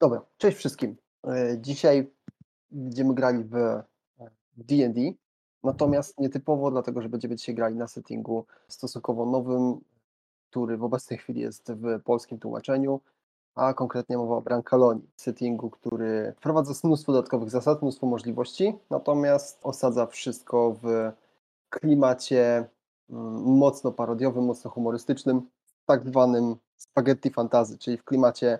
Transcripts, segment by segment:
Dobra, cześć wszystkim. E, Dzisiaj będziemy grali w e, D&D, natomiast nietypowo, dlatego że będziemy dzisiaj grali na settingu stosunkowo nowym, który w obecnej chwili jest w polskim tłumaczeniu, a konkretnie mowa o Brancaloni, settingu, który wprowadza mnóstwo dodatkowych zasad, mnóstwo możliwości, natomiast osadza wszystko w klimacie mm, mocno parodiowym, mocno humorystycznym, tak zwanym spaghetti fantazy, czyli w klimacie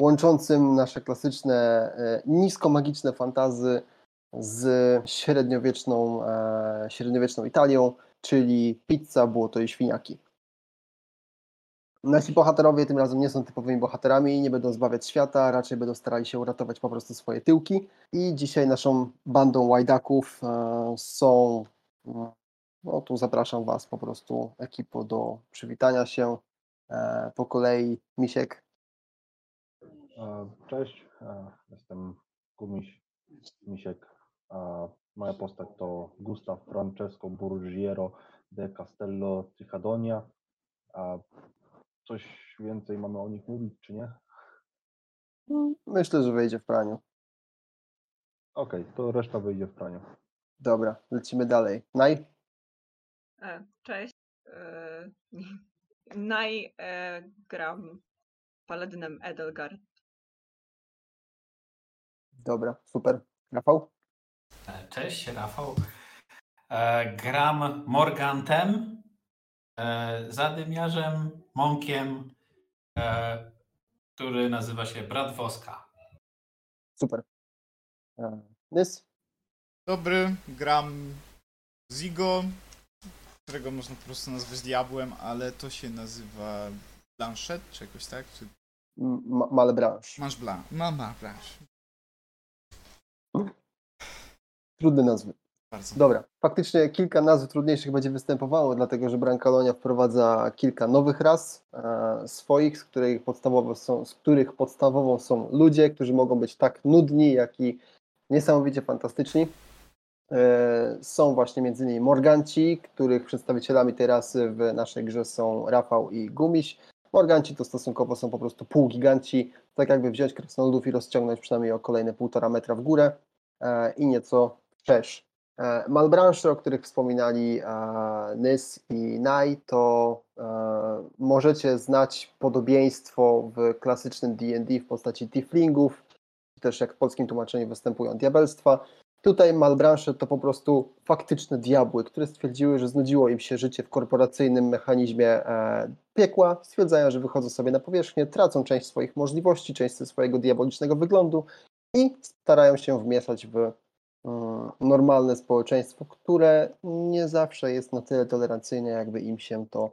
łączącym nasze klasyczne, e, nisko-magiczne fantazy z średniowieczną, e, średniowieczną Italią, czyli pizza, błoto i świniaki. Nasi bohaterowie tym razem nie są typowymi bohaterami, nie będą zbawiać świata, raczej będą starali się uratować po prostu swoje tyłki. I dzisiaj naszą bandą łajdaków e, są, no tu zapraszam Was po prostu, ekipo do przywitania się. Po kolei Misiek, Cześć, e, jestem Gumiś Misiek. a Moja postać to Gustav Francesco Burgiero de Castello Trichadonia. A Coś więcej mamy o nich mówić, czy nie? myślę, że wyjdzie w praniu. Okej, to reszta wyjdzie w praniu. Dobra, lecimy dalej. Naj? E, Cześć. E, Naj e, gram paladynem Edelgard. Dobra, super. Rafał? E, Cześć, Rafał. E, Gram Morgantem, e, zadymiarzem, mąkiem, który nazywa się Brat Woska. Super. Nys? Dobry, gram Zigo, którego można po prostu nazwać diabłem, ale to się nazywa Blanchette, czy jakoś tak? Czy Malebranche. masz Blanc? Mama Blanche. Trudne nazwy. Bardzo. Dobra, faktycznie kilka nazw trudniejszych będzie występowało, dlatego że Brancalonia wprowadza kilka nowych ras e, swoich, z których, podstawowo są, z których podstawową są ludzie, którzy mogą być tak nudni, jak i niesamowicie fantastyczni. E, są właśnie między innymi Morganci, których przedstawicielami tej rasy w naszej grze są Rafał i Gumiś. Morganci to stosunkowo są po prostu półgiganci, tak jakby wziąć krasnoludów i rozciągnąć przynajmniej o kolejne półtora metra w górę e, i nieco wszerz. E, Malbranche, o których wspominali e, Nys i Nai, to e, możecie znać podobieństwo w klasycznym D&D w postaci tieflingów, też jak w polskim tłumaczeniu występują diabelstwa. Tutaj Malbranche to po prostu faktyczne diabły, które stwierdziły, że znudziło im się życie w korporacyjnym mechanizmie piekła, stwierdzają, że wychodzą sobie na powierzchnię, tracą część swoich możliwości, część swojego diabolicznego wyglądu i starają się wmieszać w normalne społeczeństwo, które nie zawsze jest na tyle tolerancyjne, jakby im się to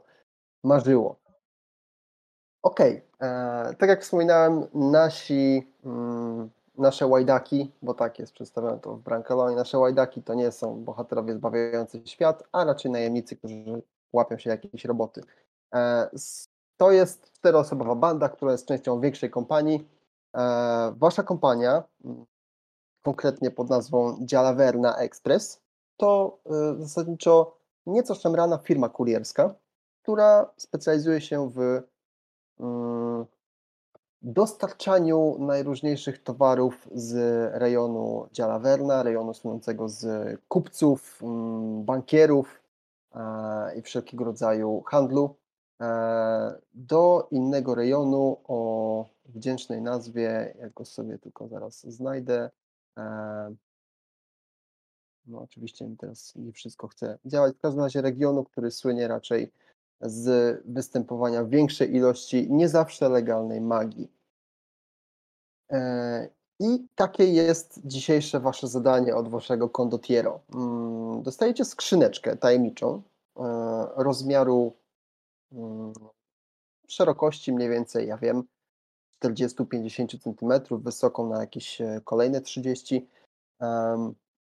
marzyło. Okej, e, tak jak wspominałem, nasi, mm, nasze łajdaki, bo tak jest przedstawione to w Brancalonie, nasze łajdaki to nie są bohaterowie zbawiający świat, a raczej najemnicy, którzy łapią się jakiejś roboty. E, to jest czteroosobowa banda, która jest częścią większej kompanii. E, wasza kompania, mm, konkretnie pod nazwą Dzialaverna Express, to y, zasadniczo nieco szemrana firma kurierska, która specjalizuje się w mm, dostarczaniu najróżniejszych towarów z rejonu Dzialaverna, rejonu słynącego z kupców, mm, bankierów e, i wszelkiego rodzaju handlu e, do innego rejonu o wdzięcznej nazwie, jak go sobie tylko zaraz znajdę. No, oczywiście teraz nie wszystko chce działać. W każdym razie regionu, który słynie raczej z występowania większej ilości nie zawsze legalnej magii. E, I takie jest dzisiejsze wasze zadanie od waszego kondotiero. Mm, Dostajecie skrzyneczkę tajemniczą e, rozmiaru mm, szerokości mniej więcej, ja wiem, 40-50 cm, wysoką na jakieś e, kolejne 30 em,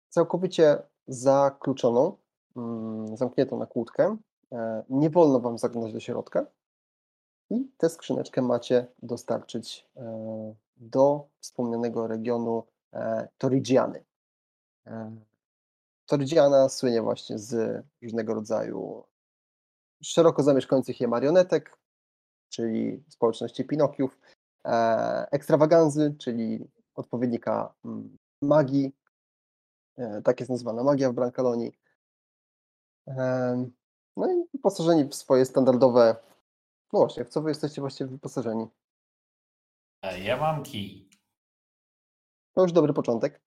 całkowicie zakluczoną, mm, zamkniętą na kłódkę. E, Nie wolno Wam zaglądać do środka i tę skrzyneczkę macie dostarczyć e, do wspomnianego regionu Torigiany. Torigiana słynie właśnie z różnego rodzaju szeroko zamieszkających je marionetek, czyli społeczności Pinokiów, ekstrawaganzy, czyli odpowiednika mm, magii. E, tak jest nazywana magia w Brancalonii. E, no i wyposażeni w swoje standardowe. No właśnie, w co wy jesteście właściwie wyposażeni? E, Ja mam kij. To już dobry początek.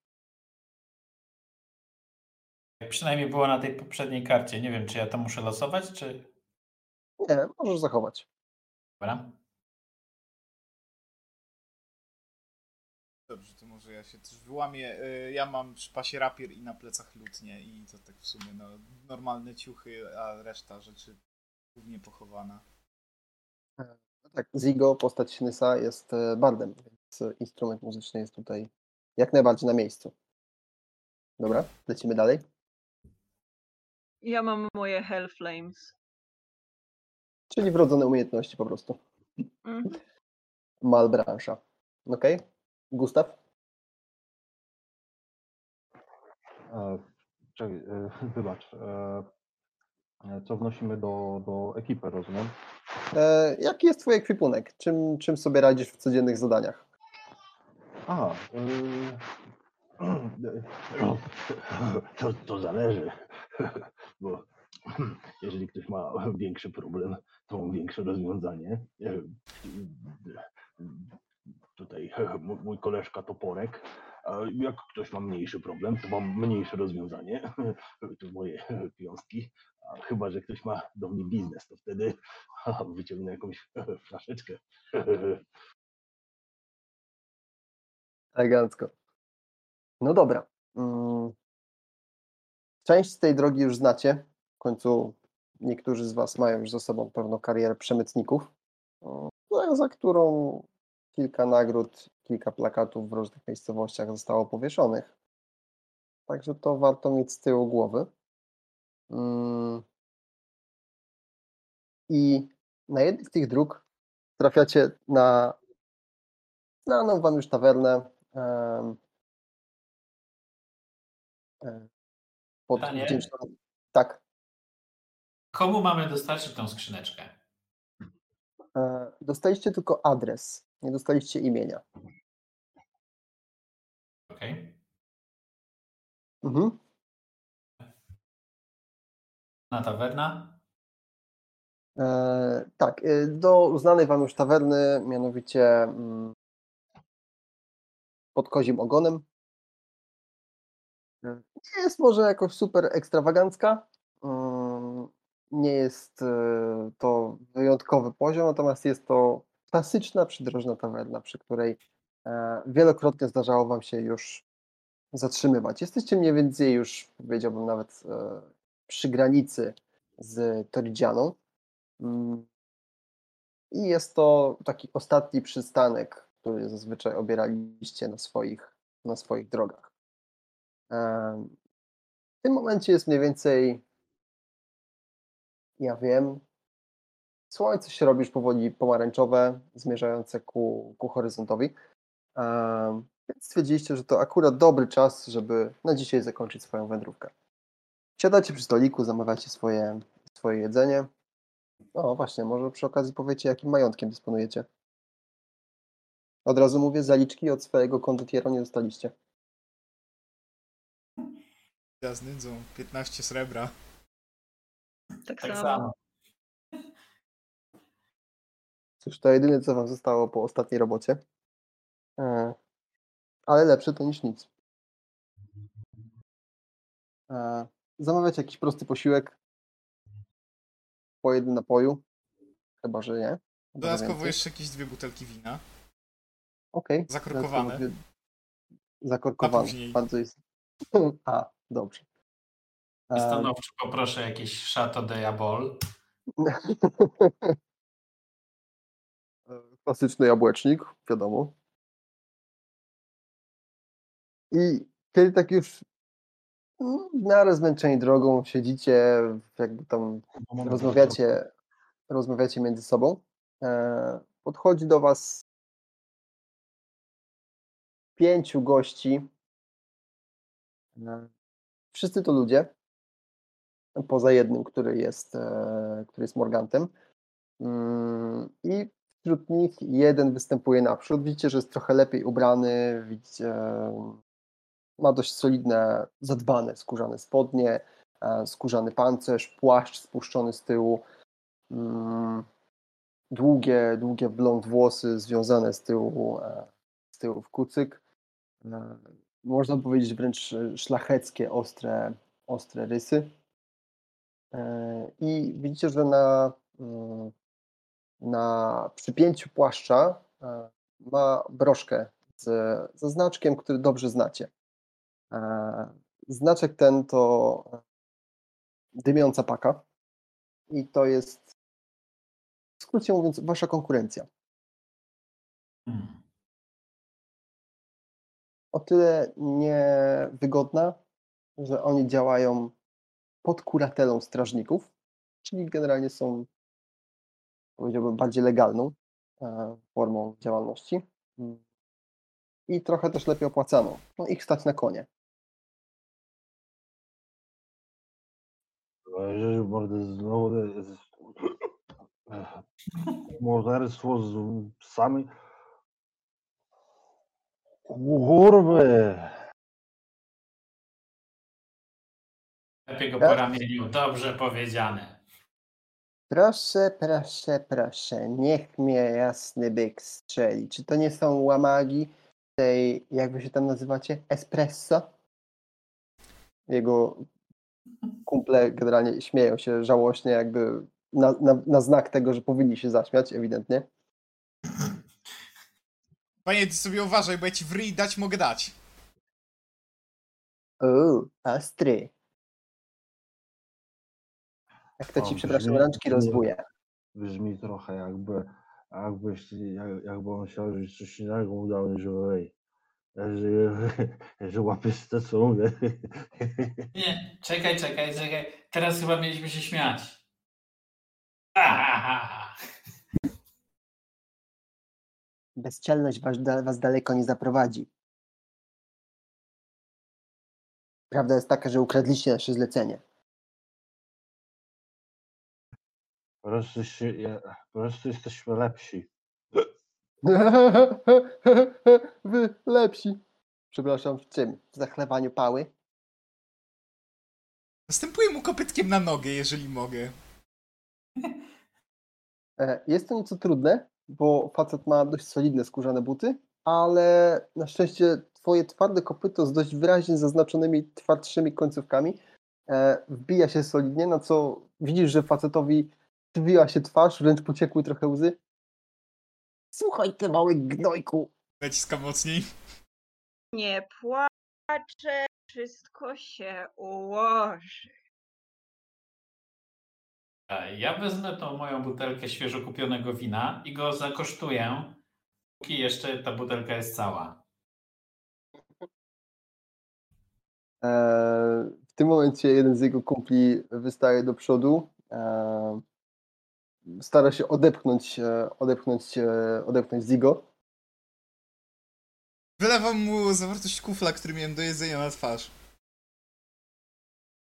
Jak przynajmniej było na tej poprzedniej karcie. Nie wiem, czy ja to muszę losować, czy. Nie, możesz zachować. Dobra. Dobrze, to może ja się też wyłamię. Y, Ja mam przy pasie rapier i na plecach lutnie i to tak w sumie no, normalne ciuchy, a reszta rzeczy głównie pochowana. No tak, Zigo, postać Nysa jest e, bardem, więc e, instrument muzyczny jest tutaj jak najbardziej na miejscu. Dobra, lecimy dalej. Ja mam moje Hell Flames. Czyli wrodzone umiejętności po prostu. Mhm. Malbrancha. Okej. Gustaw? E, Czekaj, e, wybacz. e, Co wnosimy do, do ekipy, rozumiem? E, jaki jest twój ekwipunek? Czym, czym sobie radzisz w codziennych zadaniach? A, To, to zależy, bo jeżeli ktoś ma większy problem, to mam większe rozwiązanie. Tutaj mój koleżka Toporek, jak ktoś ma mniejszy problem, to mam mniejsze rozwiązanie. To moje wiązki. A chyba, że ktoś ma do mnie biznes, to wtedy wyciągnę jakąś flaszeczkę. Elegancko. No dobra. Mm. Część z tej drogi już znacie. W końcu niektórzy z Was mają już za sobą pewną karierę przemytników, mm, za- za którą kilka nagród, kilka plakatów w różnych miejscowościach zostało powieszonych. Także to warto mieć z tyłu głowy. Mm. I na jednej z tych dróg trafiacie na znaną Wam już tawernę e, pod wdzięczną... Tak. Komu mamy dostarczyć tą skrzyneczkę? E, Dostaliście tylko adres, nie dostaliście imienia. Okej. Mhm. Na tawerna? E, tak, e, do uznanej Wam już tawerny, mianowicie mm, pod kozim ogonem. Nie jest może jakoś super ekstrawagancka. mm, Nie jest e, to wyjątkowy poziom, natomiast jest to klasyczna przydrożna tawerna, przy której e, wielokrotnie zdarzało Wam się już zatrzymywać. Jesteście mniej więcej już, powiedziałbym nawet, e, przy granicy z Toridzianą. Mm. I jest to taki ostatni przystanek, który zazwyczaj obieraliście na swoich, na swoich drogach. Em, W tym momencie jest mniej więcej, ja wiem, słońce się robi już powoli pomarańczowe, zmierzające ku, ku horyzontowi. Więc stwierdziliście, że to akurat dobry czas, żeby na dzisiaj zakończyć swoją wędrówkę. Siadacie przy stoliku, zamawiacie swoje, swoje jedzenie. O, właśnie, może przy okazji powiecie, jakim majątkiem dysponujecie. Od razu mówię, zaliczki od swojego kondotieru nie dostaliście. Ja z nędzą 15 srebra. Tak, Tak samo. samo. Cóż, to jedyne, co wam zostało po ostatniej robocie. E, ale lepsze to niż nic. E, zamawiać jakiś prosty posiłek po jednym napoju. Chyba, że nie. Dodatkowo jeszcze jakieś dwie butelki wina. Okej. Zakorkowane. Dodatkowo dwie- Zakorkowane. Bardzo jest. A, dobrze. E, Stanowczo poproszę jakieś Chateau de Jabol. Klasyczny jabłecznik, wiadomo. I kiedy tak już mm, w miarę zmęczeni drogą siedzicie, jakby tam rozmawiacie, rozmawiacie między sobą, e, podchodzi do was pięciu gości. Wszyscy to ludzie, poza jednym, który jest, e, który jest Morgantem. Mm, I Wśród nich jeden występuje naprzód. Widzicie, że jest trochę lepiej ubrany. Widzicie, ma dość solidne, zadbane skórzane spodnie, e, skórzany pancerz, płaszcz spuszczony z tyłu. Mm, Długie, długie blond włosy związane z tyłu, e, z tyłu w kucyk. E, Można powiedzieć wręcz szlacheckie, ostre, ostre rysy. I widzicie, że na, mm, na przypięciu płaszcza e, ma broszkę z, ze znaczkiem, który dobrze znacie. E, Znaczek ten to dymiąca paka i to jest, w skrócie mówiąc, wasza konkurencja. Hmm. O tyle niewygodna, że oni działają pod kuratelą strażników, czyli generalnie są, powiedziałbym, bardziej legalną e, formą działalności Mm. i trochę też lepiej opłacaną. No ich stać na konie. Morderstwo z psami. Kurwy! Lepiej go Tak? po ramieniu. Dobrze powiedziane. Proszę, proszę, proszę, niech mnie jasny byk strzeli. Czy to nie są łamagi tej, jak wy się tam nazywacie, espresso? Jego kumple generalnie śmieją się żałośnie, jakby na, na, na znak tego, że powinni się zaśmiać, ewidentnie. Panie, ty sobie uważaj, bo ja ci w ryj dać mogę dać. O, ostry. Jak to O, ci, przepraszam, brzmi- rączki rozbuje. Brzmi trochę jakby, jakbyś, jak, jakby on chciał, żebyś coś innego udał niż wej. Że, że łapiesz to, co mówię. Nie, czekaj, czekaj, czekaj. Teraz chyba mieliśmy się śmiać. Ahaha. Bezczelność was, was daleko nie zaprowadzi. Prawda jest taka, że ukradliście nasze zlecenie. Po prostu, się, ja, po prostu jesteśmy lepsi. Wy lepsi. Przepraszam, w czym? W zachlewaniu pały? Następuję mu kopytkiem na nogę, jeżeli mogę. E, Jest to nieco trudne, bo facet ma dość solidne skórzane buty, ale na szczęście twoje twarde kopyto z dość wyraźnie zaznaczonymi twardszymi końcówkami e, wbija się solidnie, na co widzisz, że facetowi zwiła się twarz, wręcz pociekły trochę łzy. Słuchaj, ty mały gnojku, Naciskam mocniej. Nie płaczę, wszystko się ułoży. E, Ja wezmę tą moją butelkę świeżo kupionego wina i go zakosztuję, póki jeszcze ta butelka jest cała. E, W tym momencie jeden z jego kumpli wystaje do przodu. e, Stara się odepchnąć, odepchnąć, odepchnąć Zigo. Wylewam mu zawartość kufla, który miałem do jedzenia na twarz.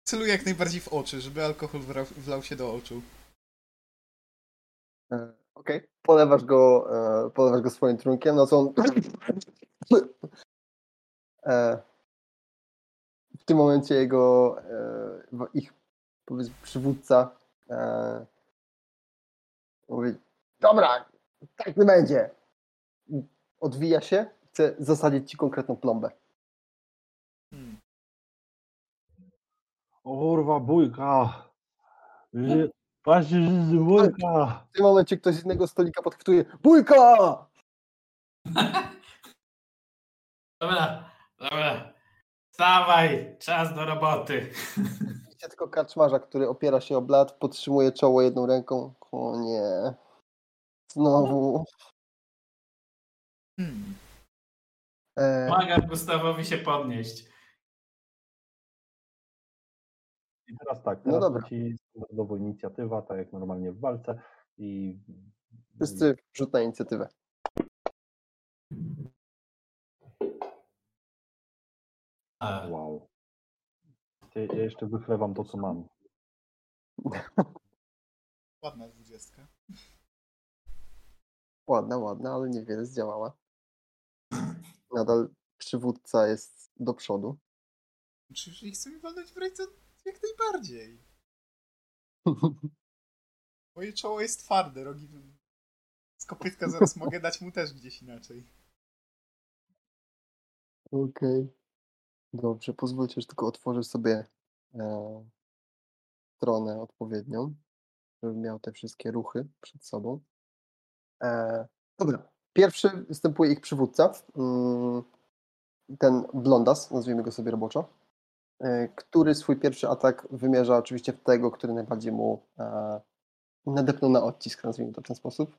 Celuję jak najbardziej w oczy, żeby alkohol wlał, wlał się do oczu. E, Okej. Polewasz go, e, polewasz go swoim trunkiem, no co on... E, W tym momencie jego, ich powiedzmy przywódca mówi, dobra, tak nie będzie. Odwija się, chce zasadzić ci konkretną plombę. Hmm. O kurwa, bójka! Że- Patrzcie, że jest bójka! W tym momencie ktoś z innego stolika podchwytuje, bójka! Dobra, dobra. Wstawaj, czas do roboty. Widzicie tylko karczmarza, który opiera się o blat, podtrzymuje czoło jedną ręką. O nie. Znowu. Hmm. E, Gustawowi się podnieść. I teraz tak, No teraz dobra. leci standardowo inicjatywa, tak jak normalnie w walce i... wszyscy rzut na inicjatywę. E, Wow. Ja ja jeszcze wychlewam to, co mam. Ładna dwudziestka. Ładna, ładna, ale niewiele zdziałała. Nadal przywódca jest do przodu. Czy jeżeli chce mi walnąć w ręce, jak najbardziej. Moje czoło jest twarde, rogi... Z kopytka zaraz mogę dać mu też gdzieś inaczej. Okej. Dobrze, pozwólcie, że tylko otworzę sobie e, stronę odpowiednią, żebym miał te wszystkie ruchy przed sobą. E, dobra. Pierwszy występuje ich przywódca. Mm, ten Blondas, nazwijmy go sobie roboczo, e, który swój pierwszy atak wymierza oczywiście w tego, który najbardziej mu e, nadepnął na odcisk, nazwijmy to w ten sposób.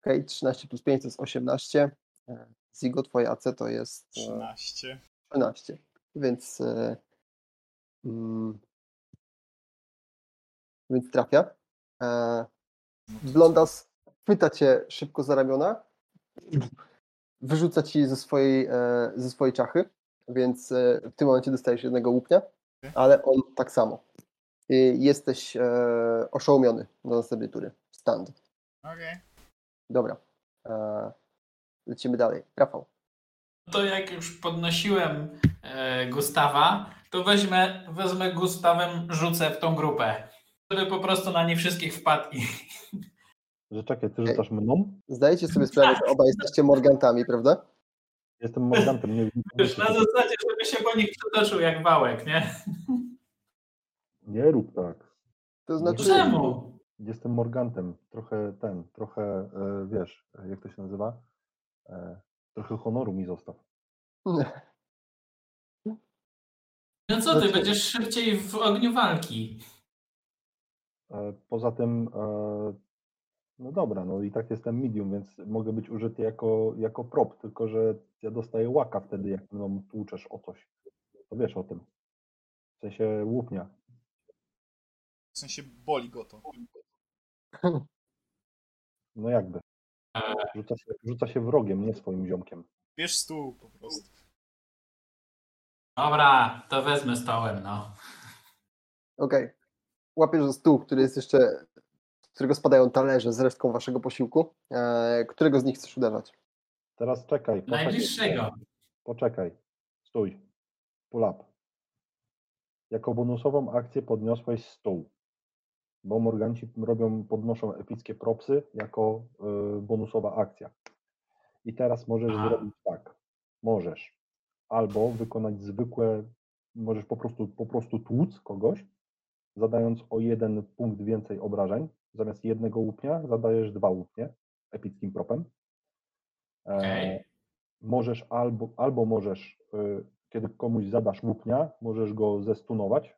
Ok, 13 plus 5 to jest 18. E, Zigo, twoje AC to jest e, 13. 13. Więc, e, mm, więc trafia. E, Blondas chwyta cię szybko za ramiona, wyrzuca ci ze swojej, e, ze swojej czachy, więc w tym momencie dostajesz jednego łupnia, ale on tak samo. I jesteś oszołomiony do następnej tury. Stand. Okej. Dobra. E, lecimy dalej. Rafał. To jak już podnosiłem e, Gustawa, to weźmę, wezmę Gustawem, rzucę w tą grupę. Żeby po prostu na nie wszystkich wpadł Że czekaj, ty rzucasz mną? Zdajecie sobie sprawę, że obaj jesteście morgantami, prawda? Jestem Morgantem, nie już na zasadzie, żeby się po nich przetoczył jak wałek, nie? Nie rób tak. To znaczy, Czemu? Jestem Morgantem. Trochę ten, trochę, e, wiesz, jak to się nazywa? Trochę honoru mi zostaw. No co ty, Znaczy- będziesz szybciej w ogniu walki. E, Poza tym, e, no dobra, no i tak jestem medium, więc mogę być użyty jako, jako prop, tylko że ja dostaję łaka wtedy, jak mną tłuczesz o coś. To wiesz o tym. W sensie łupnia. W sensie boli go to. No jakby. Rzuca się, rzuca się wrogiem, nie swoim ziomkiem. Bierz stół po prostu. Dobra, to wezmę stołem, no. Okej. Łapiesz za stół, który jest jeszcze, z którego spadają talerze z resztką waszego posiłku. E, którego z nich chcesz uderzać? Teraz czekaj. poczekaj. Najbliższego. Poczekaj. Stój. Pull up. Jako bonusową akcję podniosłeś stół. Bo Morganci robią, podnoszą epickie propsy jako y, bonusowa akcja. I teraz możesz Aha. zrobić tak. Możesz albo wykonać zwykłe, możesz po prostu, po prostu tłuc kogoś, zadając o jeden punkt więcej obrażeń. Zamiast jednego łupnia zadajesz dwa łupnie epickim propem. E, możesz albo, albo możesz, y, kiedy komuś zadasz łupnia, możesz go zestunować,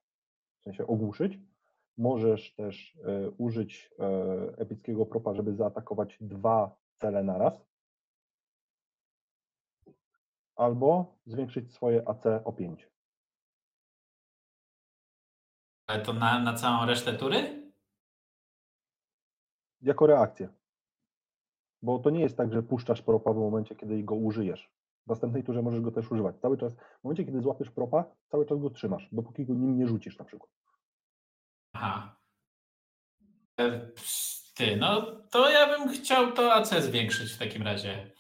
w sensie ogłuszyć. Możesz też y, użyć y, epickiego propa, żeby zaatakować dwa cele naraz. Albo zwiększyć swoje AC o 5. Ale to na, na całą resztę tury? Jako reakcję. Bo to nie jest tak, że puszczasz propa w momencie, kiedy go użyjesz. W następnej turze możesz go też używać. Cały czas, w momencie, kiedy złapiesz propa, cały czas go trzymasz, dopóki go nim nie rzucisz na przykład. Aha. E, Ty, no to ja bym chciał to AC zwiększyć w takim razie.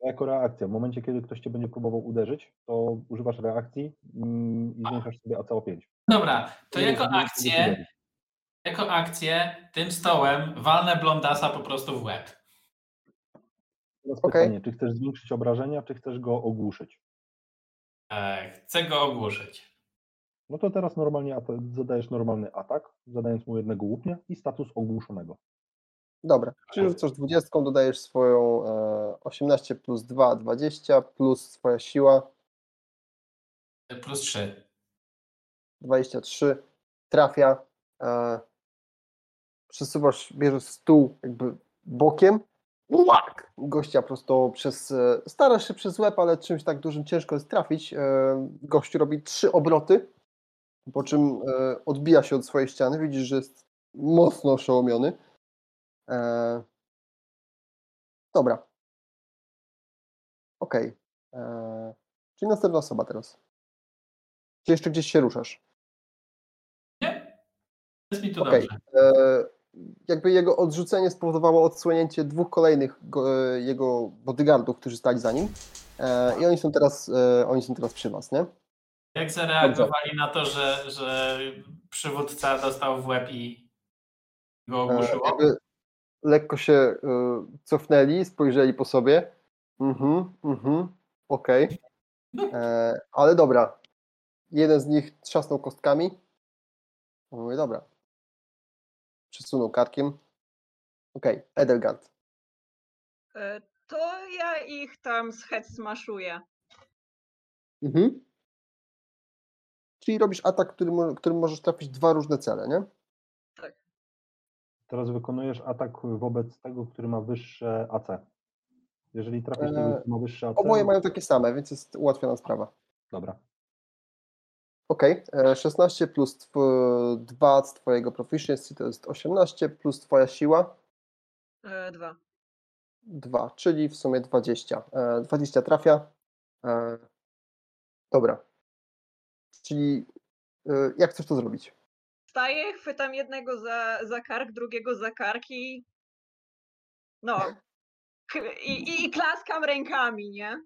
Jako reakcja. W momencie, kiedy ktoś cię będzie próbował uderzyć, to używasz reakcji mm, i zwiększasz sobie AC o 5. Dobra, to jako akcję, jako akcję tym stołem walnę blondasa po prostu w łeb. Teraz Okej. pytanie, czy chcesz zwiększyć obrażenia, czy chcesz go ogłuszyć? E, chcę go ogłuszyć. No to teraz normalnie zadajesz normalny atak, zadając mu jednego łupnia i status ogłuszonego. Dobra, czyli rzucasz 20, dodajesz swoją e, 18 plus 2, 20, plus swoja siła, E, Plus 3. 23, trafia. E, przesuwasz, bierzesz stół jakby bokiem, łak! Gościa prosto przez, e, starasz się przez łeb, ale czymś tak dużym ciężko jest trafić. E, gościu robi trzy obroty, po czym e, odbija się od swojej ściany. Widzisz, że jest mocno oszołomiony. E, dobra. Okej. E, Czyli następna osoba teraz. Czy jeszcze gdzieś się ruszasz? Nie? Jest mi tu Okej. dobrze. E, jakby jego odrzucenie spowodowało odsłonięcie dwóch kolejnych e, jego bodyguardów, którzy stali za nim. I oni są teraz, oni są teraz przy was, nie? Jak zareagowali na to, że, że przywódca dostał w łeb i go E, ogłuszyło? jakby lekko się e, cofnęli, spojrzeli po sobie. Mhm, mhm, okej. E, Ale dobra. Jeden z nich trzasnął kostkami. Mówię, dobra. Przesunął karkiem. Okej, Edelgard. E, To ja ich tam zheadsmaszuję. Mhm. Czyli robisz atak, który, mo- którym możesz trafić dwa różne cele, nie? Teraz wykonujesz atak wobec tego, który ma wyższe AC. Jeżeli trafisz tego, Eee, który ma wyższe AC... Oboje mają takie same, więc jest ułatwiona sprawa. Dobra. Okej, e, 16 plus tw- 2 z twojego proficiency to jest 18, plus twoja siła E, Dwa. 2, czyli w sumie 20. E, 20 trafia. E, Dobra. Czyli e, jak chcesz to zrobić? Wstaję, chwytam jednego za, za kark, drugiego za karki. No. I, i, I klaskam rękami, nie?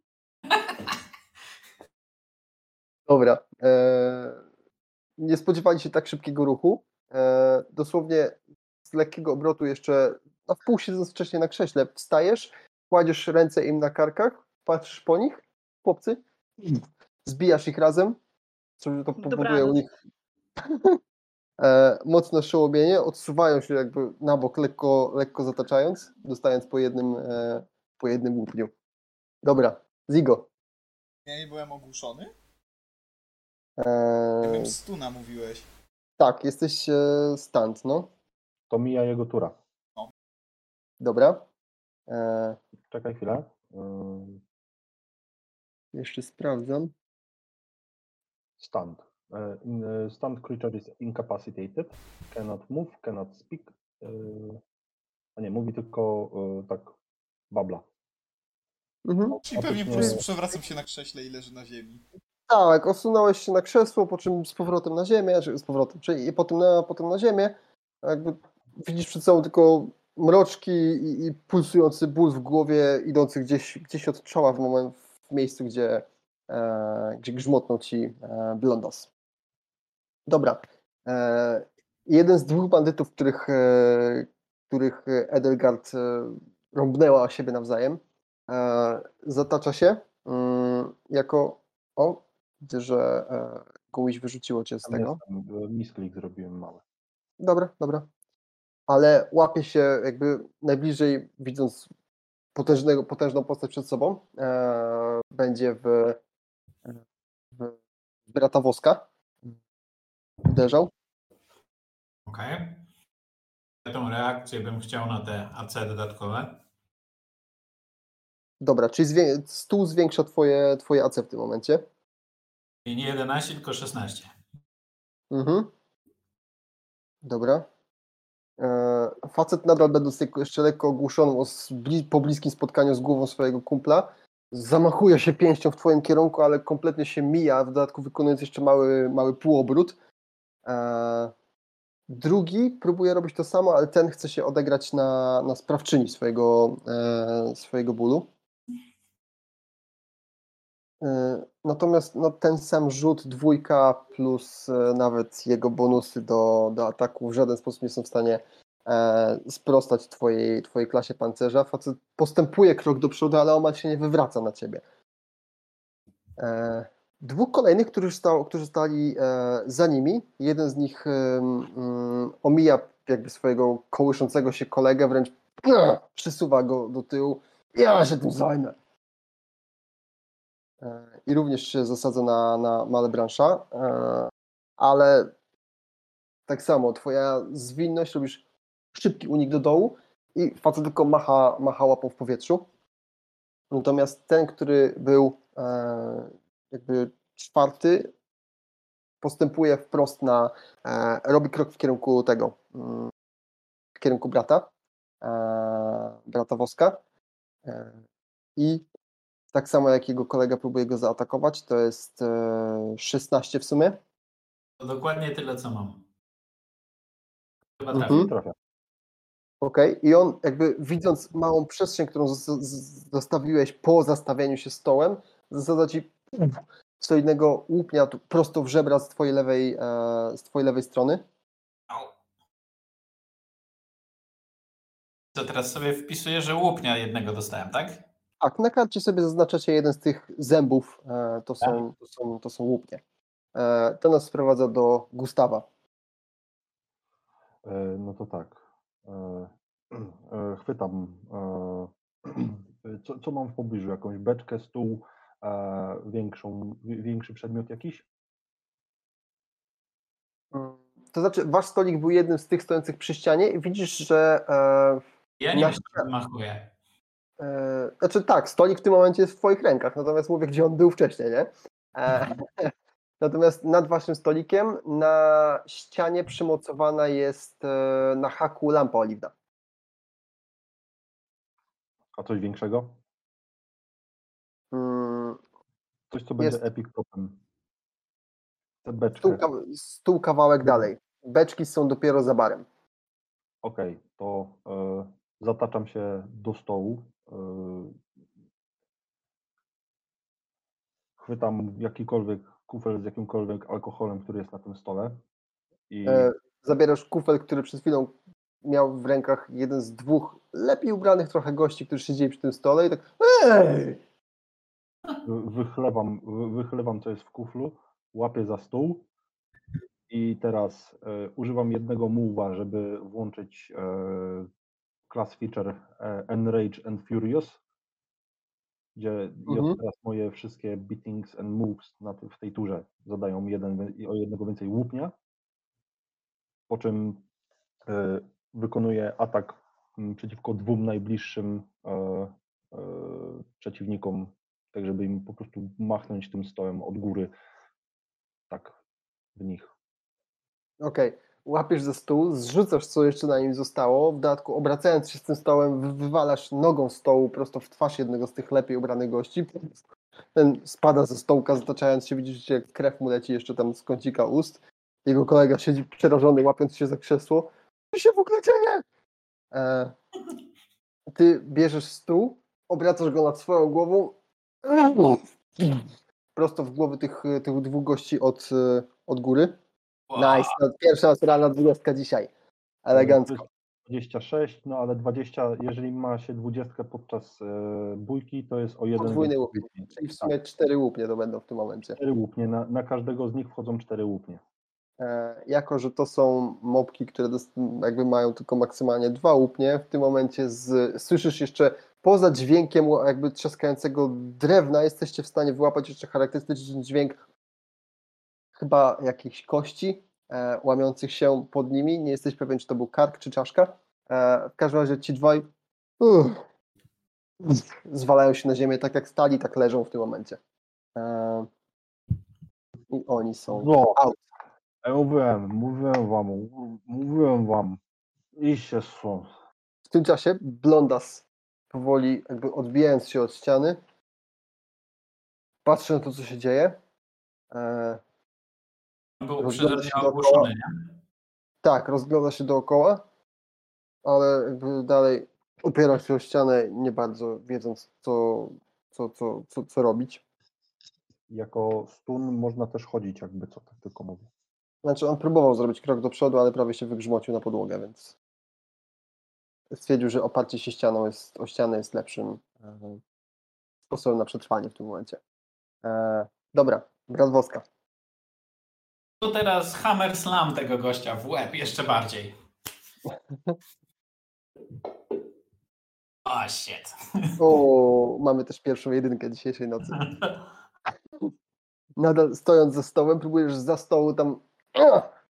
Dobra. E, nie spodziewali się tak szybkiego ruchu. E, dosłownie z lekkiego obrotu jeszcze na wpół siedząc wcześniej na krześle wstajesz, kładziesz ręce im na karkach, patrzysz po nich, chłopcy, zbijasz ich razem, co to powoduje u nich e, mocne szołomienie, odsuwają się jakby na bok, lekko, lekko zataczając, dostając po jednym, e, po jednym łupniu. Dobra, Zigo. Ja nie byłem ogłuszony? E, Ja bym stuna mówiłeś. tak, jesteś e, stunt, no. To mija jego tura. Dobra. E, Czekaj chwilę. Eee, jeszcze sprawdzam. Stunned. Uh, in, uh, stunned creature is incapacitated, cannot move, cannot speak. Uh, a nie, mówi tylko uh, tak babla. Mhm. Czyli pewnie po prostu przewracam się na krześle i leży na ziemi. Tak, osunąłeś się na krzesło, po czym z powrotem na ziemię, czy z powrotem, czyli i potem na, potem na ziemię. Jakby widzisz przed sobą tylko mroczki i, i pulsujący ból w głowie, idący gdzieś, gdzieś od czoła w moment, w miejscu, gdzie, e, gdzie grzmotnął ci e, Blondos. Dobra. E, jeden z dwóch bandytów, których, e, których Edelgard e, rąbnęła o siebie nawzajem, e, zatacza się mm, jako o, widzę, że e, komuś wyrzuciło cię z Tam tego. jestem, e, misklik zrobiłem mały. Dobra, dobra. Ale łapie się jakby najbliżej, widząc potężnego, potężną postać przed sobą, e, będzie w brata Woska. Uderzał. Okej. Tą reakcję bym chciał na te AC dodatkowe. Dobra, czyli zwię- stół zwiększa twoje, twoje AC w tym momencie. I nie 11, tylko 16. Mhm. Dobra. E, facet nadal będąc jeszcze lekko ogłuszony o po bliskim spotkaniu z głową swojego kumpla, zamachuje się pięścią w twoim kierunku, ale kompletnie się mija, w dodatku wykonując jeszcze mały, mały półobrót. E, drugi próbuje robić to samo, ale ten chce się odegrać na, na sprawczyni swojego, e, swojego bólu. E, Natomiast no, ten sam rzut dwójka plus nawet jego bonusy do, do ataku w żaden sposób nie są w stanie sprostać twojej, twojej klasie pancerza. Facet postępuje krok do przodu, ale omal się nie wywraca na ciebie. E, dwóch kolejnych, którzy, stał, którzy stali e, za nimi, jeden z nich omija jakby swojego kołyszącego się kolegę, wręcz przysuwa go do tyłu. Ja się tym zajmę. E, i również się zasadza na, na Malebransza, e, ale tak samo, twoja zwinność, robisz szybki unik do dołu i facet tylko macha, macha łapą w powietrzu. Natomiast ten, który był e, jakby czwarty, postępuje wprost na, e, robi krok w kierunku tego, mm, w kierunku brata, e, brata Woska e, i tak samo jak jego kolega próbuje go zaatakować, to jest e, 16 w sumie. To dokładnie tyle, co mam. Chyba Mhm. trafię. Trafia. Okej, i on jakby widząc małą przestrzeń, którą zostawiłeś po zastawieniu się stołem, zasadza ci solidnego łupnia tu prosto w żebra z twojej lewej, e, z twojej lewej strony. To teraz sobie wpisuję, że łupnia jednego dostałem, tak? Tak, na karcie sobie zaznaczacie jeden z tych zębów, e, to są, to są, to są łupnie. E, to nas sprowadza do Gustawa. E, No to tak. E, e, Chwytam. e, Co, co mam w pobliżu? Jakąś beczkę, stół, większą, wi- większy przedmiot jakiś? Mm, To znaczy, wasz stolik był jednym z tych stojących przy ścianie i widzisz, że Ja nie ścian- machuję. Znaczy tak, stolik w tym momencie jest w twoich rękach, natomiast mówię, gdzie on był wcześniej, nie? Natomiast nad waszym stolikiem na ścianie przymocowana jest e, na haku lampa oliwna. A coś większego? Mm, Coś, co będzie Jest. epic beczkę. Stół, stół kawałek dalej. Beczki są dopiero za barem. Okej, to e, zataczam się do stołu. E, chwytam jakikolwiek kufel z jakimkolwiek alkoholem, który jest na tym stole. I E, Zabierasz kufel, który przed chwilą miał w rękach jeden z dwóch lepiej ubranych trochę gości, którzy siedzieli przy tym stole i tak Ej! wy- wychlewam, wy- wychlewam, co jest w kuflu, łapię za stół i teraz e, używam jednego move'a, żeby włączyć e, class feature e, Enrage and Furious, gdzie Mhm. teraz moje wszystkie beatings and moves na w tej turze zadają jeden, o jednego więcej łupnia, po czym e, wykonuję atak przeciwko dwóm najbliższym e, e, przeciwnikom, tak żeby im po prostu machnąć tym stołem od góry, tak w nich. Okej, łapiesz za stół, zrzucasz co jeszcze na nim zostało, w dodatku obracając się z tym stołem, wy- wywalasz nogą stołu prosto w twarz jednego z tych lepiej ubranych gości. Ten spada ze stołka, zataczając się, widzisz, jak krew mu leci jeszcze tam z kącika ust. Jego kolega siedzi przerażony, łapiąc się za krzesło. Co się w ogóle dzieje? E, ty bierzesz stół, obracasz go nad swoją głową, prosto w głowy tych, tych dwóch gości od, e, od góry. Wow. Nice, no, pierwsza naturalna dwudziestka dzisiaj. Elegancko. To jest 26, no ale 20, jeżeli ma się 20 podczas e, bójki, to jest o jeden Podwójny więcej łup. łupni. Czyli w Tak, sumie cztery łupnie to będą w tym momencie. cztery łupnie, na, na każdego z nich wchodzą cztery łupnie. E, jako, że to są mopki, które jakby mają tylko maksymalnie dwa łupnie, w tym momencie z, słyszysz jeszcze poza dźwiękiem jakby trzaskającego drewna, jesteście w stanie wyłapać jeszcze charakterystyczny dźwięk chyba jakichś kości e, łamiących się pod nimi. Nie jesteś pewien, czy to był kark, czy czaszka. E, w każdym razie ci dwaj zwalają się na ziemię tak jak stali, tak leżą w tym momencie. E, I oni są No, out. ja mówiłem, mówiłem wam, mówiłem wam, iście stąd. W tym czasie Blondas powoli jakby odbijając się od ściany patrzy na to, co się dzieje. E, Był Rozgląda się przeze ogłuszony, nie? tak, rozgląda się dookoła, ale jakby dalej opiera się o ścianę, nie bardzo wiedząc, co, co, co, co, co robić. Jako stun można też chodzić, jakby co, tak tylko mówię. Znaczy, on próbował zrobić krok do przodu, ale prawie się wygrzmocił na podłogę, więc stwierdził, że oparcie się ścianą jest, o ścianę jest lepszym e, sposobem na przetrwanie w tym momencie. E, dobra, brat Tu teraz hammer slam tego gościa w łeb jeszcze bardziej. O, shit. O, mamy też pierwszą jedynkę dzisiejszej nocy. Nadal stojąc za stołem, próbujesz za stołu tam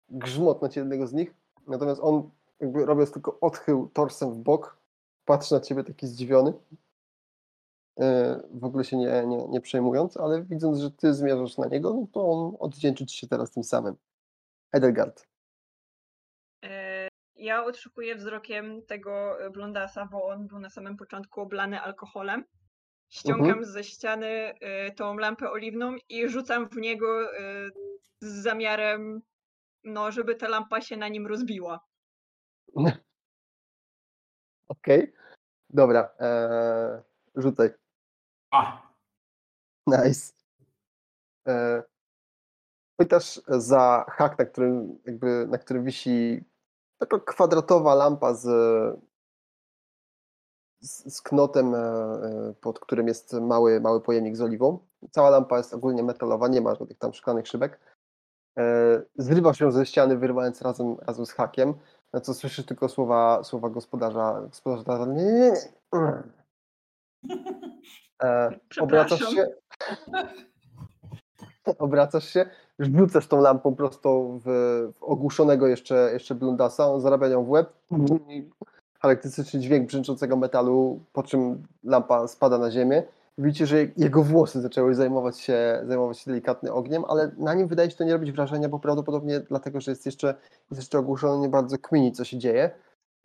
grzmotnąć jednego z nich, natomiast on jakby robiąc tylko odchył torsem w bok, patrzy na ciebie taki zdziwiony, w ogóle się nie, nie, nie przejmując, ale widząc, że ty zmierzasz na niego, no to on odwdzięczy ci się teraz tym samym. Edelgard. E, Ja odszukuję wzrokiem tego e, blondasa, bo on był na samym początku oblany alkoholem. Ściągam Mhm. ze ściany e, tą lampę oliwną i rzucam w niego e, z zamiarem, no, żeby ta lampa się na nim rozbiła. Okej. Dobra. Eee, rzucaj. A, Nice. E, pytasz za hak, na którym, jakby, na którym wisi taka kwadratowa lampa z, z, z knotem, e, e, pod którym jest mały, mały pojemnik z oliwą. Cała lampa jest ogólnie metalowa, nie ma żadnych tam szklanych szybek. E, zrywasz ją ze ściany, wyrywając razem, razem z hakiem, na co słyszysz tylko słowa, słowa gospodarza. Gospodarza, nie, nie, nie. E, obracasz się, obracasz się, rzucasz tą lampą prosto w, w ogłuszonego jeszcze, jeszcze blundasa, on zarabia nią w łeb, charakterystyczny dźwięk brzęczącego metalu, po czym lampa spada na ziemię. Widzicie, że jego włosy zaczęły zajmować się, zajmować się delikatnym ogniem, ale na nim wydaje się to nie robić wrażenia, bo prawdopodobnie dlatego, że jest jeszcze, jest jeszcze ogłuszony, nie bardzo kmini, co się dzieje.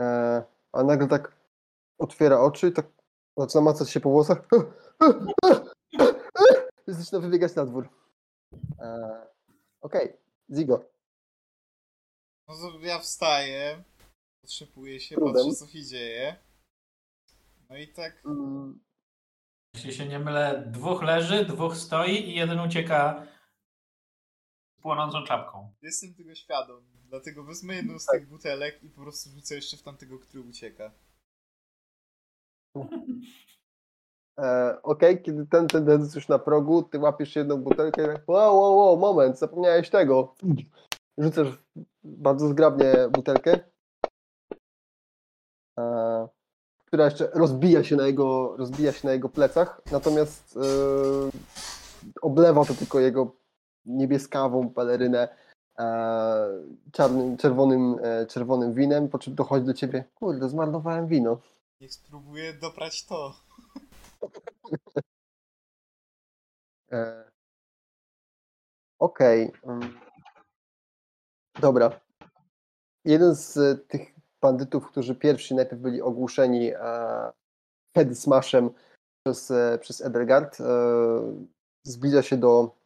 E, a nagle tak otwiera oczy i tak zaczyna macać się po włosach. I zaczyna wybiegać na dwór. E, Okej, Zigo. No to ja wstaję, potrzepuję się, Trudem. patrzę co się dzieje. No i tak Mm, jeśli się nie mylę, dwóch leży, dwóch stoi i jeden ucieka z płonącą czapką. jestem tego świadom. Dlatego wezmę jedną z Tak. tych butelek i po prostu rzucę jeszcze w tamtego, który ucieka. E, Okej, kiedy ten, ten, jest już na progu, ty łapiesz jedną butelkę i tak, wow, wow, wow, moment, zapomniałeś tego. Rzucasz bardzo zgrabnie butelkę, e, która jeszcze rozbija się na jego, rozbija się na jego plecach, natomiast e, oblewa to tylko jego niebieskawą pelerynę czarnym, czerwonym, czerwonym winem, po czym dochodzi do ciebie, kurde, zmarnowałem wino. Niech spróbuję doprać to. E, Okej. mm. Dobra. Jeden z e, tych bandytów, którzy pierwsi najpierw byli ogłuszeni head smashem przez, e, przez Edelgard, e, zbliża się do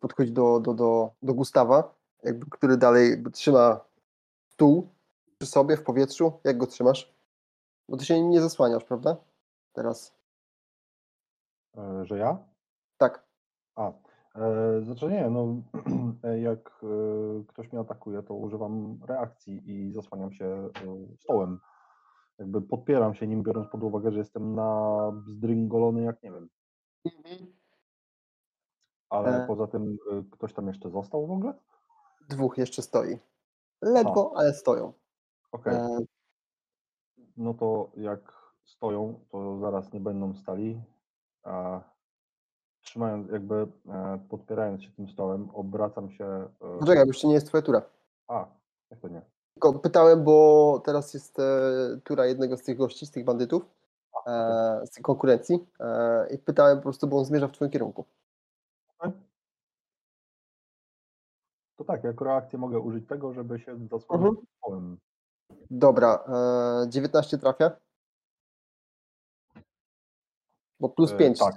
podchodzi do, do, do, do Gustawa, jakby, który dalej trzyma stół przy sobie w powietrzu. Jak go trzymasz? Bo ty się nim nie zasłaniasz, prawda? Teraz. E, Że ja? Tak. A, e, znaczy nie, no e, jak e, ktoś mnie atakuje, to używam reakcji i zasłaniam się e, stołem. Jakby podpieram się nim, biorąc pod uwagę, że jestem na zdryngolony jak nie wiem. Ale E. poza tym ktoś tam jeszcze został w ogóle? Dwóch jeszcze stoi. Ledwo, ale stoją. Okej, E, no to jak stoją, to zaraz nie będą stali. A trzymając, jakby e, podpierając się tym stołem, obracam się. e, Poczekaj, bo jeszcze nie jest twoja tura. A, jak to nie? Tylko pytałem, bo teraz jest e, tura jednego z tych gości, z tych bandytów, e, z tej konkurencji e, i pytałem po prostu, bo on zmierza w twoim kierunku. To tak, jako reakcję mogę użyć tego, żeby się zasłonić Mhm. stołem. Dobra, e, 19 trafia? Bo plus E, 5. tak.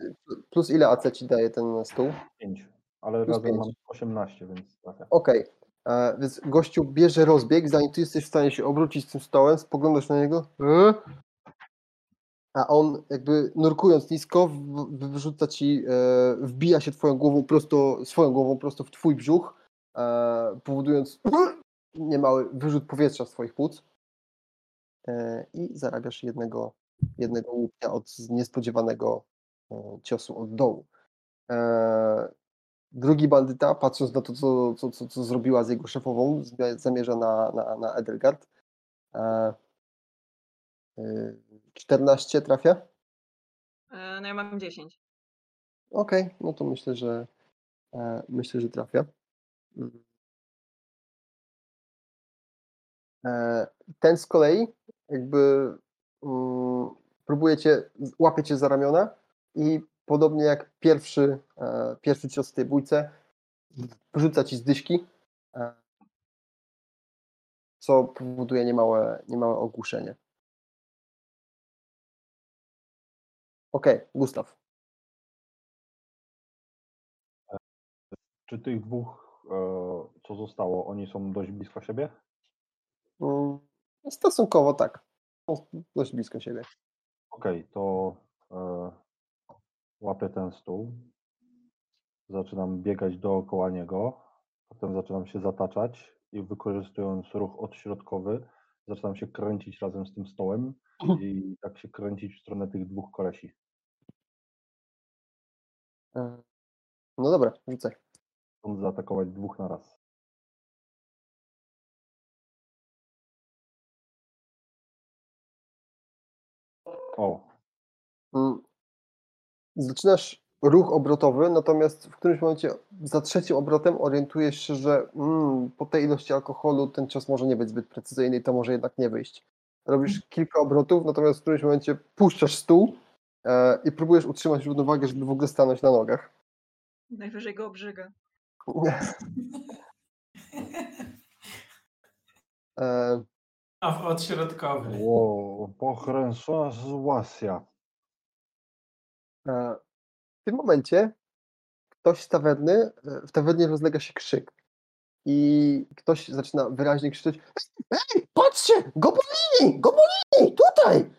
Plus ile AC ci daje ten stół? 5, ale Plus razem pięć. mam 18, więc trafia. Okej. E, Więc gościu bierze rozbieg, zanim ty jesteś w stanie się obrócić z tym stołem, spoglądasz na niego. E? A on jakby nurkując nisko, wyrzuca ci, e, wbija się twoją głową prosto, swoją głową prosto w twój brzuch, e, powodując niemały wyrzut powietrza z twoich płuc. E, I zarabiasz jednego, jednego łupnia od niespodziewanego e, ciosu od dołu. E, Drugi bandyta, patrząc na to, co, co, co, co zrobiła z jego szefową, zamierza na, na, na Edelgard. E, y, 14 trafia? No ja mam 10. Okej, no to myślę, że myślę, że trafia. E, ten z kolei jakby mm, próbuje cię, łapie cię za ramiona i podobnie jak pierwszy, e, pierwszy cios w tej bójce, wrzuca ci z dyśki, e, co powoduje niemałe, niemałe ogłuszenie. Okej, Gustaw. Czy tych dwóch, e, co zostało, oni są dość blisko siebie? Mm, Stosunkowo tak. Są dość blisko siebie. Okej, to e, łapię ten stół. Zaczynam biegać dookoła niego. Potem zaczynam się zataczać i wykorzystując ruch odśrodkowy, zaczynam się kręcić razem z tym stołem i tak się kręcić w stronę tych dwóch kolesi. E, No dobra, rzucaj. Chcąc zaatakować dwóch na raz. O, Mm. Zaczynasz ruch obrotowy, natomiast w którymś momencie za trzecim obrotem orientujesz się, że mm, po tej ilości alkoholu ten cios może nie być zbyt precyzyjny i to może jednak nie wyjść. Robisz kilka obrotów, natomiast w którymś momencie puszczasz stół e, i próbujesz utrzymać równowagę, żeby w ogóle stanąć na nogach. Najwyżej go obrzyga. E, A odśrodkowy. wow, sytuacja. E, W tym momencie ktoś z tawerny, e, w tawernie rozlega się krzyk i ktoś zaczyna wyraźnie krzyczeć Ej, patrzcie, gobolini, gobolini, tutaj!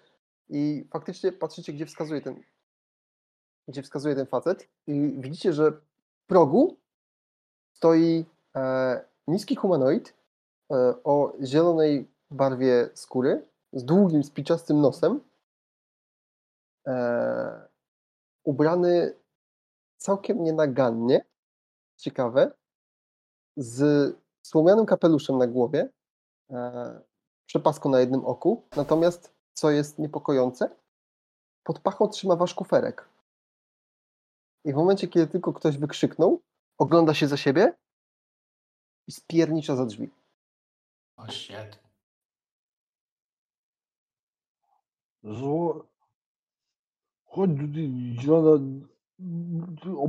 I faktycznie patrzycie, gdzie wskazuje ten gdzie wskazuje ten facet i widzicie, że w progu stoi e, niski humanoid e, o zielonej barwie skóry z długim, spiczastym nosem e, ubrany całkiem nienagannie, ciekawe, z słomianym kapeluszem na głowie, e, przepaską na jednym oku, natomiast, co jest niepokojące, pod pachą trzyma wasz kuferek. I w momencie, kiedy tylko ktoś wykrzyknął, ogląda się za siebie i spiernicza za drzwi. O shit. Zło... Chodź tutaj, zielona... O,